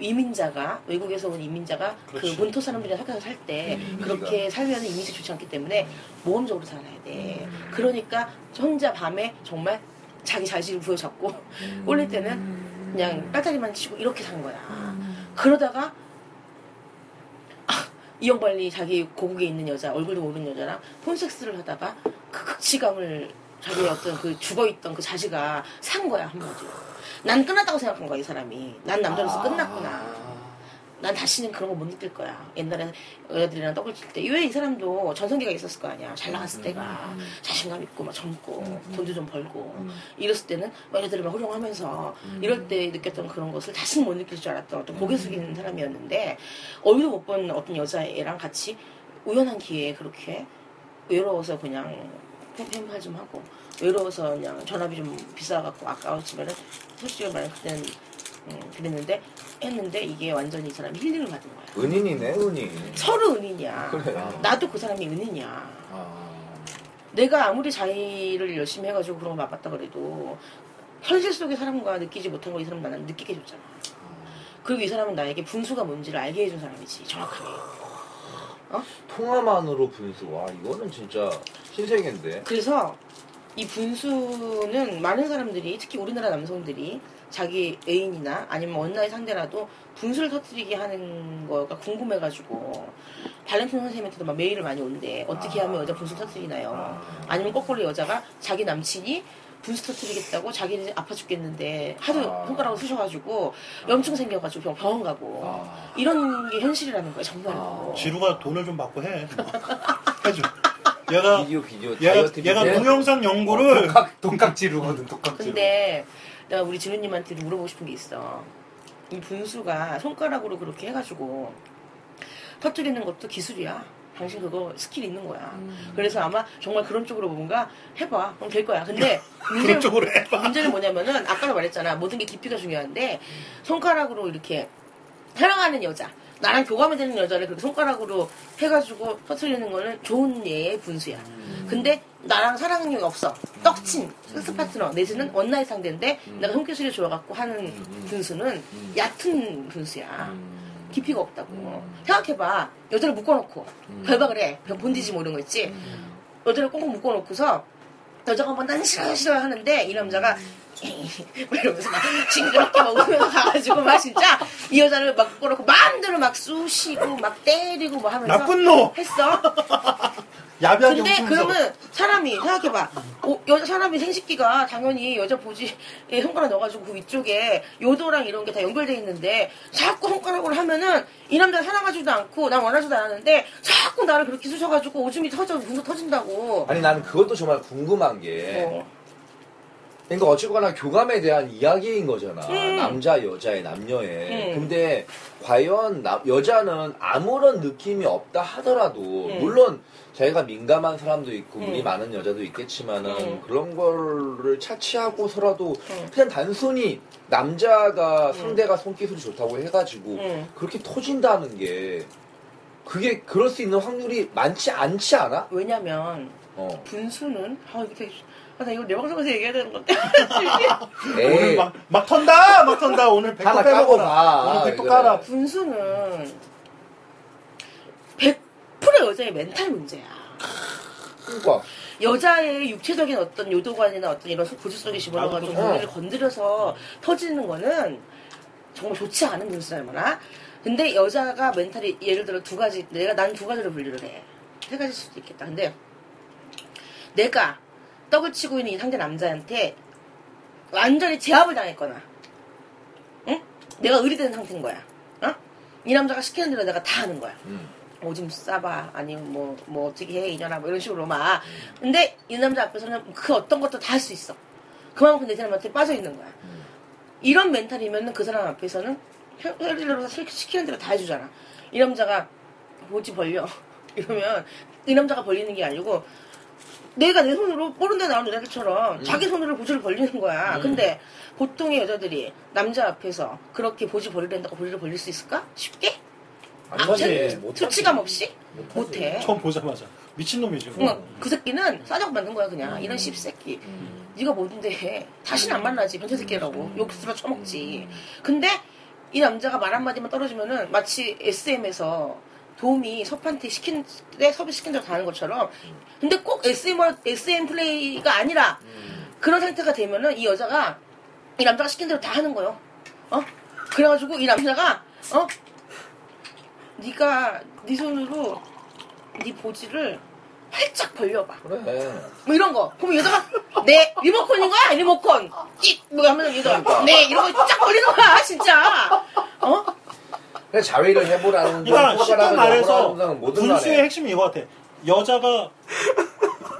이민자가 외국에서 온 이민자가 그 그렇지. 본토 사람들이랑 섞여서 살때 음, 그렇게 살면 이미지 좋지 않기 때문에 모험적으로 살아야 돼 음. 그러니까 혼자 밤에 정말 자기 자신을 부여잡고 음. 꼴릴 때는 그냥 딸딸이만 치고 이렇게 사는 거야 음. 그러다가 아, (laughs) 이영발리 자기 고국에 있는 여자 얼굴도 모르는 여자랑 폰섹스를 하다가 그 극치감을 자기의 어떤 그 죽어있던 그 자지가 산 거야 한마디로 난 끝났다고 생각한 거야 이 사람이. 난 남자로서 아. 끝났구나. 난 다시는 그런 거 못 느낄 거야. 옛날에 여자들이랑 떡을 칠 때. 왜 이 사람도 전성기가 있었을 거 아니야. 잘 나갔을 때가. 자신감 있고 막 젊고 돈도 좀 벌고. 음. 이랬을 때는 막 여자들이 막 호령하면서 음. 이럴 때 느꼈던 그런 것을 다시는 못 느낄 줄 알았던 어떤 고개 숙이는 사람이었는데 얼굴도 못 본 어떤 여자애랑 같이 우연한 기회에 그렇게 외로워서 그냥 팸팸할 좀 하고 외로워서 그냥 전화비 좀 비싸갖고 아까웠지만은 솔직히 말하면 그때는 음, 그랬는데 했는데 이게 완전히 이 사람이 힐링을 받은 거야 은인이네 은인. 서로 은인이야 그래. 나도 그 사람이 은인이야 아. 내가 아무리 자의를 열심히 해가지고 그런 거 맛봤다 그래도 현실 속의 사람과 느끼지 못한 걸 이 사람 나는 느끼게 해줬잖아. 그리고 이 사람은 나에게 분수가 뭔지를 알게 해준 사람이지 정확하게. 통화만으로 분수. 와 이거는 진짜 신세계인데. 그래서 이 분수는 많은 사람들이 특히 우리나라 남성들이 자기 애인이나 아니면 one night 상대라도 분수를 터뜨리게 하는 거가 궁금해가지고 발렌틴 선생님한테도 막 메일을 많이 오는데 어떻게 하면 여자 분수 터뜨리나요? 아니면 거꾸로 여자가 자기 남친이 분수 터뜨리겠다고 자기는 아파 죽겠는데 하도 아. 손가락을 쑤셔가지고 염증 생겨가지고 병- 병원 가고 아. 이런 게 현실이라는 거예요 정말로. 아. 지루가 돈을 좀 받고 해. (laughs) 해줘. 얘가 비디오 비디오 얘가 다이어트 얘가 비디오. 동영상 연구를 독학 독학지루거든 독학지루. 근데 내가 우리 지루님한테 물어보고 싶은 게 있어. 이 분수가 손가락으로 그렇게 해가지고 터뜨리는 것도 기술이야. 당신 그거 스킬 있는 거야. 그래서 아마 정말 그런 쪽으로 뭔가 해봐. 그럼 될 거야. 근데 (laughs) 문제는, 쪽으로 해봐. 문제는 뭐냐면은 아까도 말했잖아. 모든 게 깊이가 중요한데 손가락으로 이렇게 사랑하는 여자. 나랑 교감이 되는 여자를 그렇게 손가락으로 해가지고 터트리는 거는 좋은 예의 분수야. 근데 나랑 사랑이 없어. 떡친 섹스 파트너 내지는 one night 상대인데 내가 손기술이 좋아갖고 하는 분수는 얕은 분수야. 깊이가 없다고. 생각해봐. 여자를 묶어놓고 결박을 해. bondage 뭐 이런 거 있지. 여자를 꽁꽁 묶어놓고서 여자가 뭐 난 싫어 싫어 하는데 이 남자가 막 이러면서 막 징그럽게 먹으면서 가가지고 막 진짜 이 여자를 막 묶어놓고 마음대로 막 쑤시고 막 때리고 뭐 하면서 나쁜 놈. 했어. 야비하게 근데 웃으면서. 그러면 사람이 생각해봐. 어, 여자 사람이 생식기가 당연히 여자 보지에 손가락 넣어가지고 그 위쪽에 요도랑 이런 게 다 연결돼 있는데 자꾸 손가락으로 하면은 이 남자 사랑하지도 않고 난 원하지도 않았는데 자꾸 나를 그렇게 쑤셔가지고 오줌이 터져 분수 터진다고. 아니 나는 그것도 정말 궁금한 게 어. 그러니까 어쨌거나 교감에 대한 이야기인 거잖아. 음. 남자 여자의 남녀의. 음. 근데 과연 남- 여자는 아무런 느낌이 없다 하더라도 음. 물론 자기가 민감한 사람도 있고 음. 물이 많은 여자도 있겠지만은 음. 그런 거를 차치하고서라도 음. 그냥 단순히 남자가 상대가 손기술이 좋다고 해가지고 음. 그렇게 터진다는 게 그게 그럴 수 있는 확률이 많지 않지 않아? 왜냐면 어. 분수는 아 이거 되게 아, 나 이거 내 방송에서 얘기해야 되는 건데. (laughs) 오늘 에이. 막, 막 턴다! 막 턴다! 오늘 백도 하나 빼먹어라. 까고 오늘 가. 백도 그래. 까라. 분수는 100% 여자의 멘탈 문제야. 그러니까 여자의 육체적인 어떤 요도관이나 어떤 이런 고지 속에 집어넣어가지고 나도 고리를 건드려서 터지는 거는 정말 좋지 않은 분수야 뭐라. 근데 여자가 멘탈이 예를 들어 두 가지 내가 난 두 가지로 분류를 해. 세 가지일 수도 있겠다. 근데 내가 떡을 치고 있는 이 상대 남자한테 완전히 제압을 당했거나, 응? 내가 의리된 상태인 거야. 어? 이 남자가 시키는 대로 내가 다 하는 거야. 음. 오줌 싸봐 아니면 뭐, 뭐 어떻게 해 이년아 뭐 이런 식으로 막 근데 이 남자 앞에서는 그 어떤 것도 다 할 수 있어 그만큼 내 사람한테 빠져 있는 거야 이런 멘탈이면은 그 사람 앞에서는 헬리로 시키는 대로 다 해주잖아 이 남자가 보지 벌려 (laughs) 이러면 이 남자가 벌리는 게 아니고 내가 내 손으로 뽀른데 나오는 여자들처럼 자기 손으로 보지를 벌리는 거야 근데 보통의 여자들이 남자 앞에서 그렇게 보지 벌리려고 보지를 벌릴 수 있을까? 쉽게? 안 아. 자- 수치감 없이? 못해. 처음 보자마자. 미친놈이지. 응, 그 새끼는 싸자고 만든 거야 그냥 이런 씹새끼 네가 뭐든데 해 다시는 안 만나지 변태 새끼라고 욕 들어 처먹지 근데 이 남자가 말 한마디만 떨어지면은 마치 SM에서 도움이 섭한테 시킨 때 섭이 시킨 대로 다 하는 것처럼 근데 꼭 SM, SM 플레이가 아니라 그런 상태가 되면은 이 여자가 이 남자가 시킨 대로 다 하는 거요 어 그래가지고 이 남자가 어 네가 네 손으로 네 보지를 활짝 벌려봐. 그래. 뭐 이런 거. 그럼 여자가 네 리모컨인 거야 리모컨. 끽뭐 하면 여자가 그러니까. 네 이런 거 쫙 벌리는 거야 진짜. 어? 그냥 자위를 해보라는 그러니까 건 쉽게 말해서 분수의. 핵심이 이거 같아. 여자가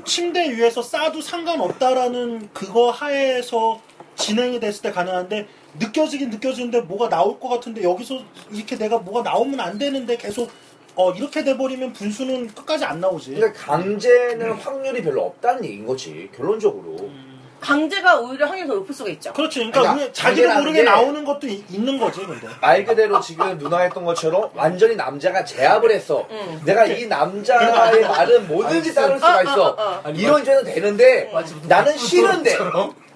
침대 위에서 싸도 상관없다라는 그거 하에서 진행이 됐을 때 가능한데 느껴지긴 느껴지는데 뭐가 나올 것 같은데 여기서 이렇게 내가 뭐가 나오면 안 되는데 계속 어 이렇게 돼버리면 분수는 끝까지 안 나오지. 근데 강제는 확률이 별로 없다는 얘기인 거지 결론적으로. 강제가 오히려 확률이 더 높을 수가 있죠. 그렇지. 그러니까 그러니까 우리 자기도 모르게 게- 나오는 것도 이- 있는 거지. 근데. 말 그대로 지금 누나 했던 것처럼 완전히 남자가 제압을 했어. 응. 내가 이 남자의 말은 뭐든지 따를 수가 어, 있어. 어, 어. 이런 죄는 되는데 나는 싫은데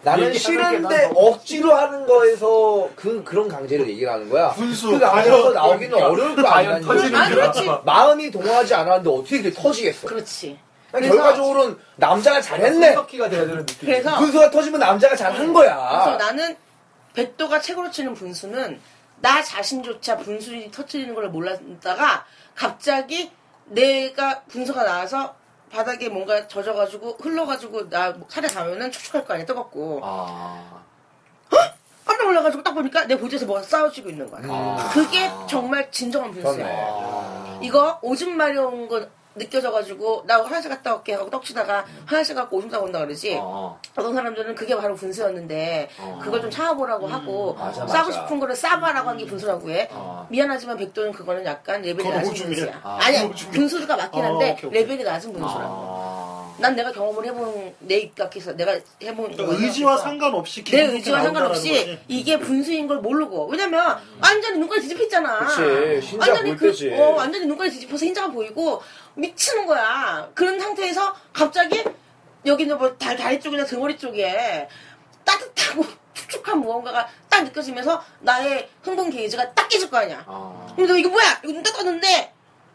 나는 싫은데 억지로 하는 거에서 그 그런 강제를 얘기를 하는 거야. 분수. 그 안에서 나오기는 그러니까 어려울 거 아니야. 터지는 아, 그렇지. 마음이 동하지 않았는데 어떻게 이게 터지겠어? 그렇지. 그래서- 결과적으로는 남자가 잘했네. 석기가 돼야 되는 느낌. 그래서 분수가 터지면 남자가 잘한 그래서 거야. 나는 백도가 최고로 치는 분수는 나 자신조차 분수를 터트리는 걸 몰랐다가 갑자기 내가 분수가 나와서 바닥에 뭔가 젖어가지고 흘러가지고 나 살에 닿으면은 촉촉할 거 아니야 뜨겁고 아. 깜짝 놀라가지고 딱 보니까 내 보조에서 뭐가 싸워지고 있는 거야. 아. 그게 정말 진정한 분수야. 아. 이거 오줌 마려운 거 느껴져가지고 나 화장실 갔다 올게 하고 떡치다가 화장실 갖고 오줌 싸고 온다 그러지. 어. 어떤 사람들은 그게 바로 분수였는데 어. 그걸 좀 참아보라고 하고 맞아, 싸고 맞아. 싶은 거를 싸봐라고 한 게 분수라고 해. 어. 미안하지만 백도는 그거는 약간 레벨이 낮은. 분수야. 아, 오줌이야. 분수가 맞긴 어, 한데 오케이, 오케이. 레벨이 낮은 분수라고. 아. 난 내가 경험을 해본 내 입각해서 내가 해본 그러니까. 의지와 상관없이 내 의지와 상관없이 거지. 이게 분수인 걸 모르고 왜냐면 완전히 눈깔이 뒤집혔잖아. 그치, 완전히 그, 때지. 어, 완전히 눈깔이 뒤집혀서 흰자가 보이고 미치는 거야. 그런 상태에서 갑자기 여기는 뭐 다, 다리 쪽이나 등허리 쪽에 따뜻하고 (laughs) 축축한 무언가가 딱 느껴지면서 나의 흥분 게이지가 딱 깨질 거 아니야. 아. 그럼 내가 이거 뭐야? 이거 눈 떴는데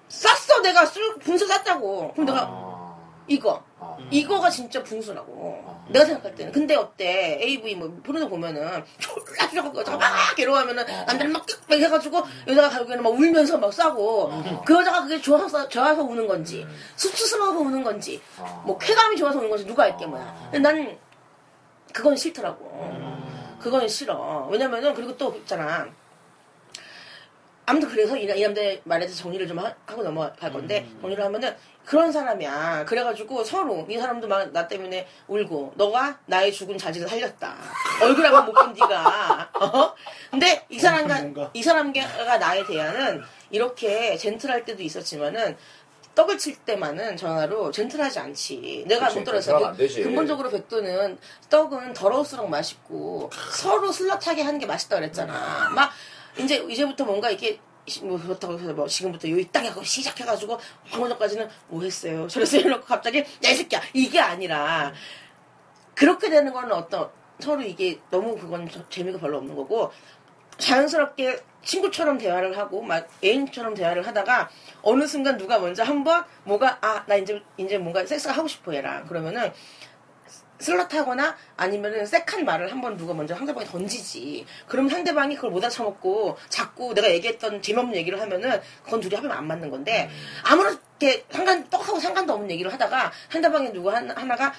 쌌어 내가 술 분수 쌌다고. 그럼 내가 아. 이거 아. 이거가 진짜 분수라고. 어. 내가 생각할 때는. 근데 어때? AV 뭐 포르노 보면은 졸라 주저하고 여자가 막 괴로워하면은 남자는 막뜩 해가지고 여자가 결국에는 막 울면서 막 싸고 그 여자가 그게 좋아서 좋아서 우는 건지 수치스러워서 우는 건지 아. 뭐 쾌감이 좋아서 우는 건지 누가 알게 뭐야. 근데 난 그건 싫더라고. 그건 싫어. 왜냐면은 그리고 또 있잖아. 아무튼 그래서 이, 이 남자의 말에 대해서 정리를 좀 하, 고 넘어갈 건데 정리를 하면은 그런 사람이야. 그래가지고 서로 이 사람도 막 나 때문에 울고 너가 나의 죽은 자질을 살렸다. 얼굴 한번 못 본 네가. 어? 근데 이 사람과. 이 사람과 나에 대한은 이렇게 젠틀할 때도 있었지만은 떡을 칠 때만은 전화로 젠틀하지 않지. 내가 그치, 못 들었어. 근본적으로 백도는 떡은 더러울수록 맛있고 서로 슬렁하게 하는 게 맛있다 그랬잖아. 막 이제 이제부터 뭔가 이게 뭐 그렇다고 해서 뭐 지금부터 요이 딱 하고 시작해가지고 방금 전까지는 뭐 했어요. 저랬어요. 이러고 갑자기 야 이 새끼야 이게 아니라 그렇게 되는 거는 어떤 서로 이게 너무 그건 저- 재미가 별로 없는 거고 자연스럽게 친구처럼 대화를 하고 막 애인처럼 대화를 하다가 어느 순간 누가 먼저 한번 뭐가 아 나 이제 이제 뭔가 섹스가 하고 싶어 얘랑 그러면은 슬럿하거나 아니면은 섹한 말을 한번 누가 먼저 상대방이 던지지. 그럼 상대방이 그걸 못 알아쳐먹고 자꾸 내가 얘기했던 재미없는 얘기를 하면은 그건 둘이 합이면 안 맞는 건데 아무렇게 상관 떡하고 상관도 없는 얘기를 하다가 상대방이 누구 한- 하나가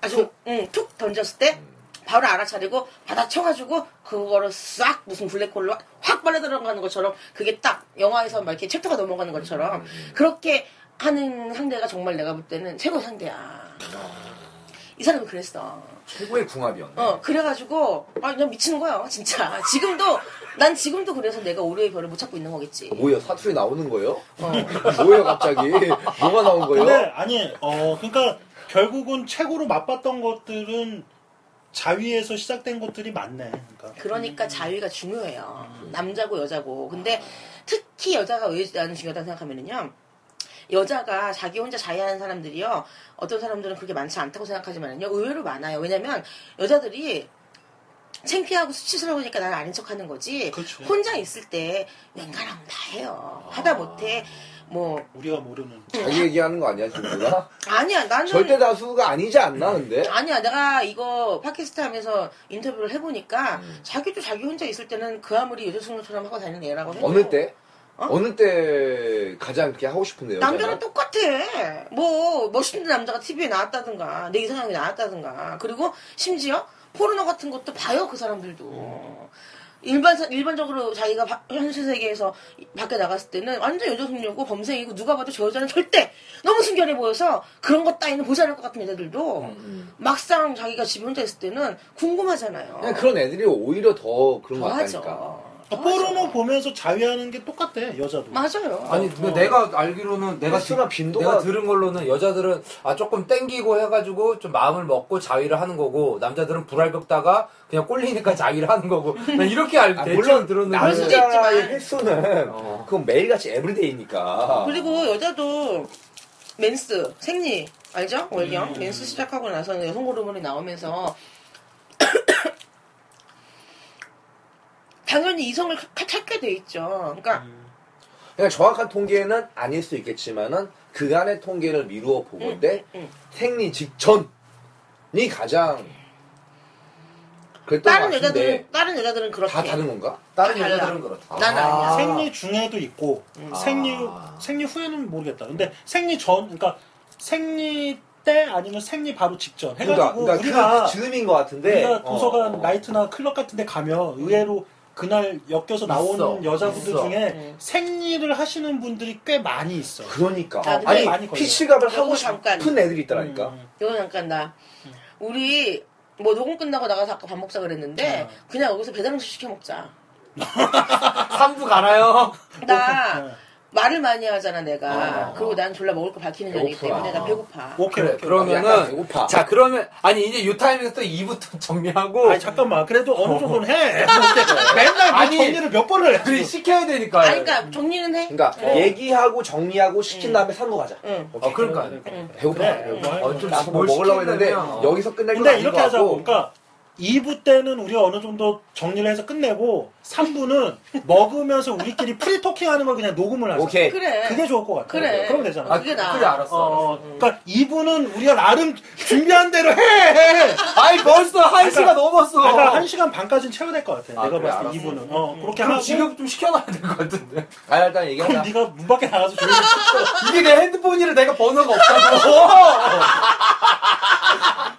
아주 응, 툭 던졌을 때 바로 알아차리고 받아쳐가지고 그거를 싹 무슨 블랙홀로 확 빨려 들어가는 것처럼 그게 딱 영화에서 막 이렇게 챕터가 넘어가는 것처럼 그렇게 하는 상대가 정말 내가 볼 때는 최고 상대야. 이 사람이 그랬어. 최고의 궁합이었네. 어, 그래가지고, 아, 그냥 미치는 거야, 진짜. (laughs) 지금도, 난 지금도 그래서 내가 올해의 별을 못 찾고 있는 거겠지. 뭐야 사투리 나오는 거예요? 어. (laughs) 뭐예요 갑자기? 뭐가 나온 거예요? 근데 아니 어 그러니까 결국은 최고로 맛봤던 것들은 자위에서 시작된 것들이 많네. 그러니까 그러니까 자유가 중요해요. 남자고 여자고. 근데 특히 여자가 왜 나는 중요하다고 생각하면은요. 여자가 자기 혼자 자유하는 사람들이요. 어떤 사람들은 그렇게 많지 않다고 생각하지만요. 의외로 많아요. 왜냐면 여자들이 창피하고 수치스러우니까 나는 아닌 척 하는 거지. 그렇죠. 혼자 있을 때 웬간하면 다 해요. 하다 못해 뭐 우리가 모르는 자기 얘기하는 거 아니야 지금 누가? (laughs) 아니야 나는 절대 다수가 아니지 않나 근데? 아니야 내가 이거 팟캐스트 하면서 인터뷰를 해보니까 음. 자기도 자기 혼자 있을 때는 그 아무리 여자친구처럼 하고 다니는 애라고 해도 어느 때? 어? 어? 느 가장 이렇게 하고 싶은데요? 남자랑 똑같아 뭐 멋있는 남자가 TV에 나왔다든가 내 이상형이 나왔다든가 그리고 심지어 포르노 같은 것도 봐요 그 사람들도 일반 일반적으로 자기가 바- 현실 세계에서 밖에 나갔을 때는 완전 여자 숙녀고 범생이고 누가 봐도 저 여자는 절대 너무 순결해 보여서 그런 것 따위는 보지 않을 것 같은 여자들도 막상 자기가 집에 혼자 있을 때는 궁금하잖아요. 그런 애들이 오히려 더 그런 거. 같다니까. 아, 포르노 보면서 자위하는 게 똑같대 여자도. 맞아요. 아니 근데 내가 알기로는 내가 횟수나 디- 빈도가- 내가 들은 걸로는 여자들은 아 조금 땡기고 해가지고 좀 마음을 먹고 자위를 하는 거고 남자들은 불알 긁다가 그냥 꼴리니까 (laughs) 자위를 하는 거고 난 이렇게 알고 아, 대충 물론 들었는데 그럴 수도 남자의 있지만. 횟수는 어. 그건 매일같이 everyday니까. 그리고 여자도 멘스 생리 알죠? 월경 멘스 시작하고 나서는 여성 호르몬이 나오면서 당연히 이성을 카- 찾게 돼 있죠. 그러니까 그냥 정확한 통계는 아닐 수 있겠지만은 그간의 통계를 미루어 보건데 응, 응. 생리 직전이 가장 다른 여자들은 다른 여자들은 그렇게. 다 다른 건가? 다른 달라. 여자들은 그렇다. 나는 아니야. 생리 중에도 있고 아. 생리 생리 후에는 모르겠다. 근데 생리 전 그러니까 생리 때 아니면 생리 바로 직전 그러니까, 해가지고 그러니까 우리가 그 즈음인 것 같은데 우리가 도서관 어. 나이트나 클럽 같은데 가면 의외로 그날 엮여서 나오는 있어. 여자분들 있어. 중에 음. 생리를 하시는 분들이 꽤 많이 있어. 그러니까 아, 아니 많이 걸려. 피시갑을 요거 하고 잠깐. 싶은 애들이 있더라니까 음. 이거 잠깐 나 우리 뭐 녹음 끝나고 나가서 아까 밥 먹자 그랬는데 어. 그냥 여기서 배달 음식 시켜 먹자. (laughs) 3부 가나요? 나 네. 말을 많이 하잖아 내가. 어. 그리고 난 졸라 먹을 거 밝히는 년이기. 때문에 나 배고파. 오케이 그래, 오케이. 약간 그러면은 배고파. 자 그러면 아니 이제 요 타이밍에서 또 2부터 (laughs) 정리하고 아니 잠깐만 그래도 어느 정도는 해. (laughs) 맨날 뭐 아니, 정리를 몇 번을 해. 그래 시켜야 되니까. 아니 그러니까 정리는 해. 그러니까 어. 얘기하고 정리하고 시킨 음. 다음에 사러 가자 응. 어 그러니까. 응. 배고파 그래, 배고파 뭐 어, 좀 나도 뭐뭘 먹으려고 했는데 어. 여기서 끝낼 건 근데 아닌 이렇게 것 하자고. 같고 그러니까 2부 때는 우리가 어느 정도 정리를 해서 끝내고 3부는 (laughs) 먹으면서 우리끼리 프리토킹 하는 걸 그냥 녹음을 하자. 오케이 그래. 그게 좋을 것 같아. 그래. 그럼 되잖아. 아 그게 나아. 그래 알았어. 어, 그러니까 2부는 우리가 나름 준비한 대로 해. 아니 벌써 한 그러니까- 시간 넘었어. 그러니까 1 시간 반까지는 채워야 될 것 같아. 아, 내가 그래, 봤을 때 알았어. 2부는. 어, 그렇게 그럼 하고 지금 좀 시켜놔야 될 것 같은데. 아 일단 얘기하자 그럼 네가 문 밖에 나가서 조용히. (laughs) 이게 내 핸드폰이라 내가 번호가 없다고.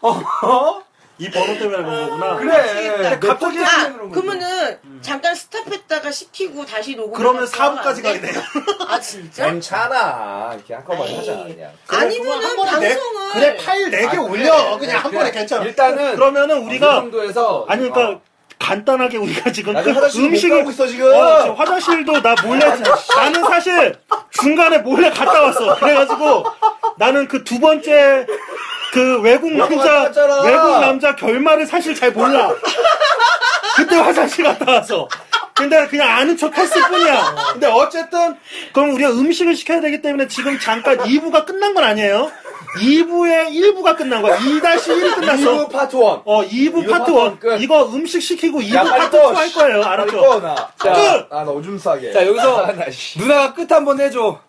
(laughs) 어? 이 번호 때문에 그런 거구나. 그래. 갑자기 아, 그런 거지. 그러면은 잠깐 스탑했다가 시키고 다시 녹음. 그러면 4부까지 가야 돼요. (laughs) 아 진짜? 괜찮아 이렇게 한꺼번에. 하자 그냥 그래, 아니면은 한 번에 내- 방송을 그래 파일 4개 아, 올려. 그래. 그냥 한 그래. 번에 괜찮아. 일단은 그러면은 이 우리가 정도에서 아니 그러니까 간단하게 우리가 지금 그못 음식을 가고 있어 지금 어, 지금 화장실도 나 몰래 나는 사실 중간에 몰래 갔다 왔어. 그래가지고 나는 그 두 번째 그 외국 남자. 외국 남자 결말을 사실 잘 몰라. 그때 화장실 갔다 와서. 근데 그냥 아는 척 했을 뿐이야. 근데 어쨌든 그럼 우리가 음식을 시켜야 되기 때문에 지금 잠깐 2부가 끝난 건 아니에요. 2부의 1부가 끝난 거야. 2-1이 끝났어. 2부 파트 1 어, 2부 이거 파트 파트 1. 끝. 이거 음식 시키고 2부 야, 파트 꺼. 2할 거예요. 알았죠? 꺼, 나. 끝! 아 나 오줌 싸게 자 여기서 (laughs) 아, 나 씨. 누나가 끝 한번 해줘.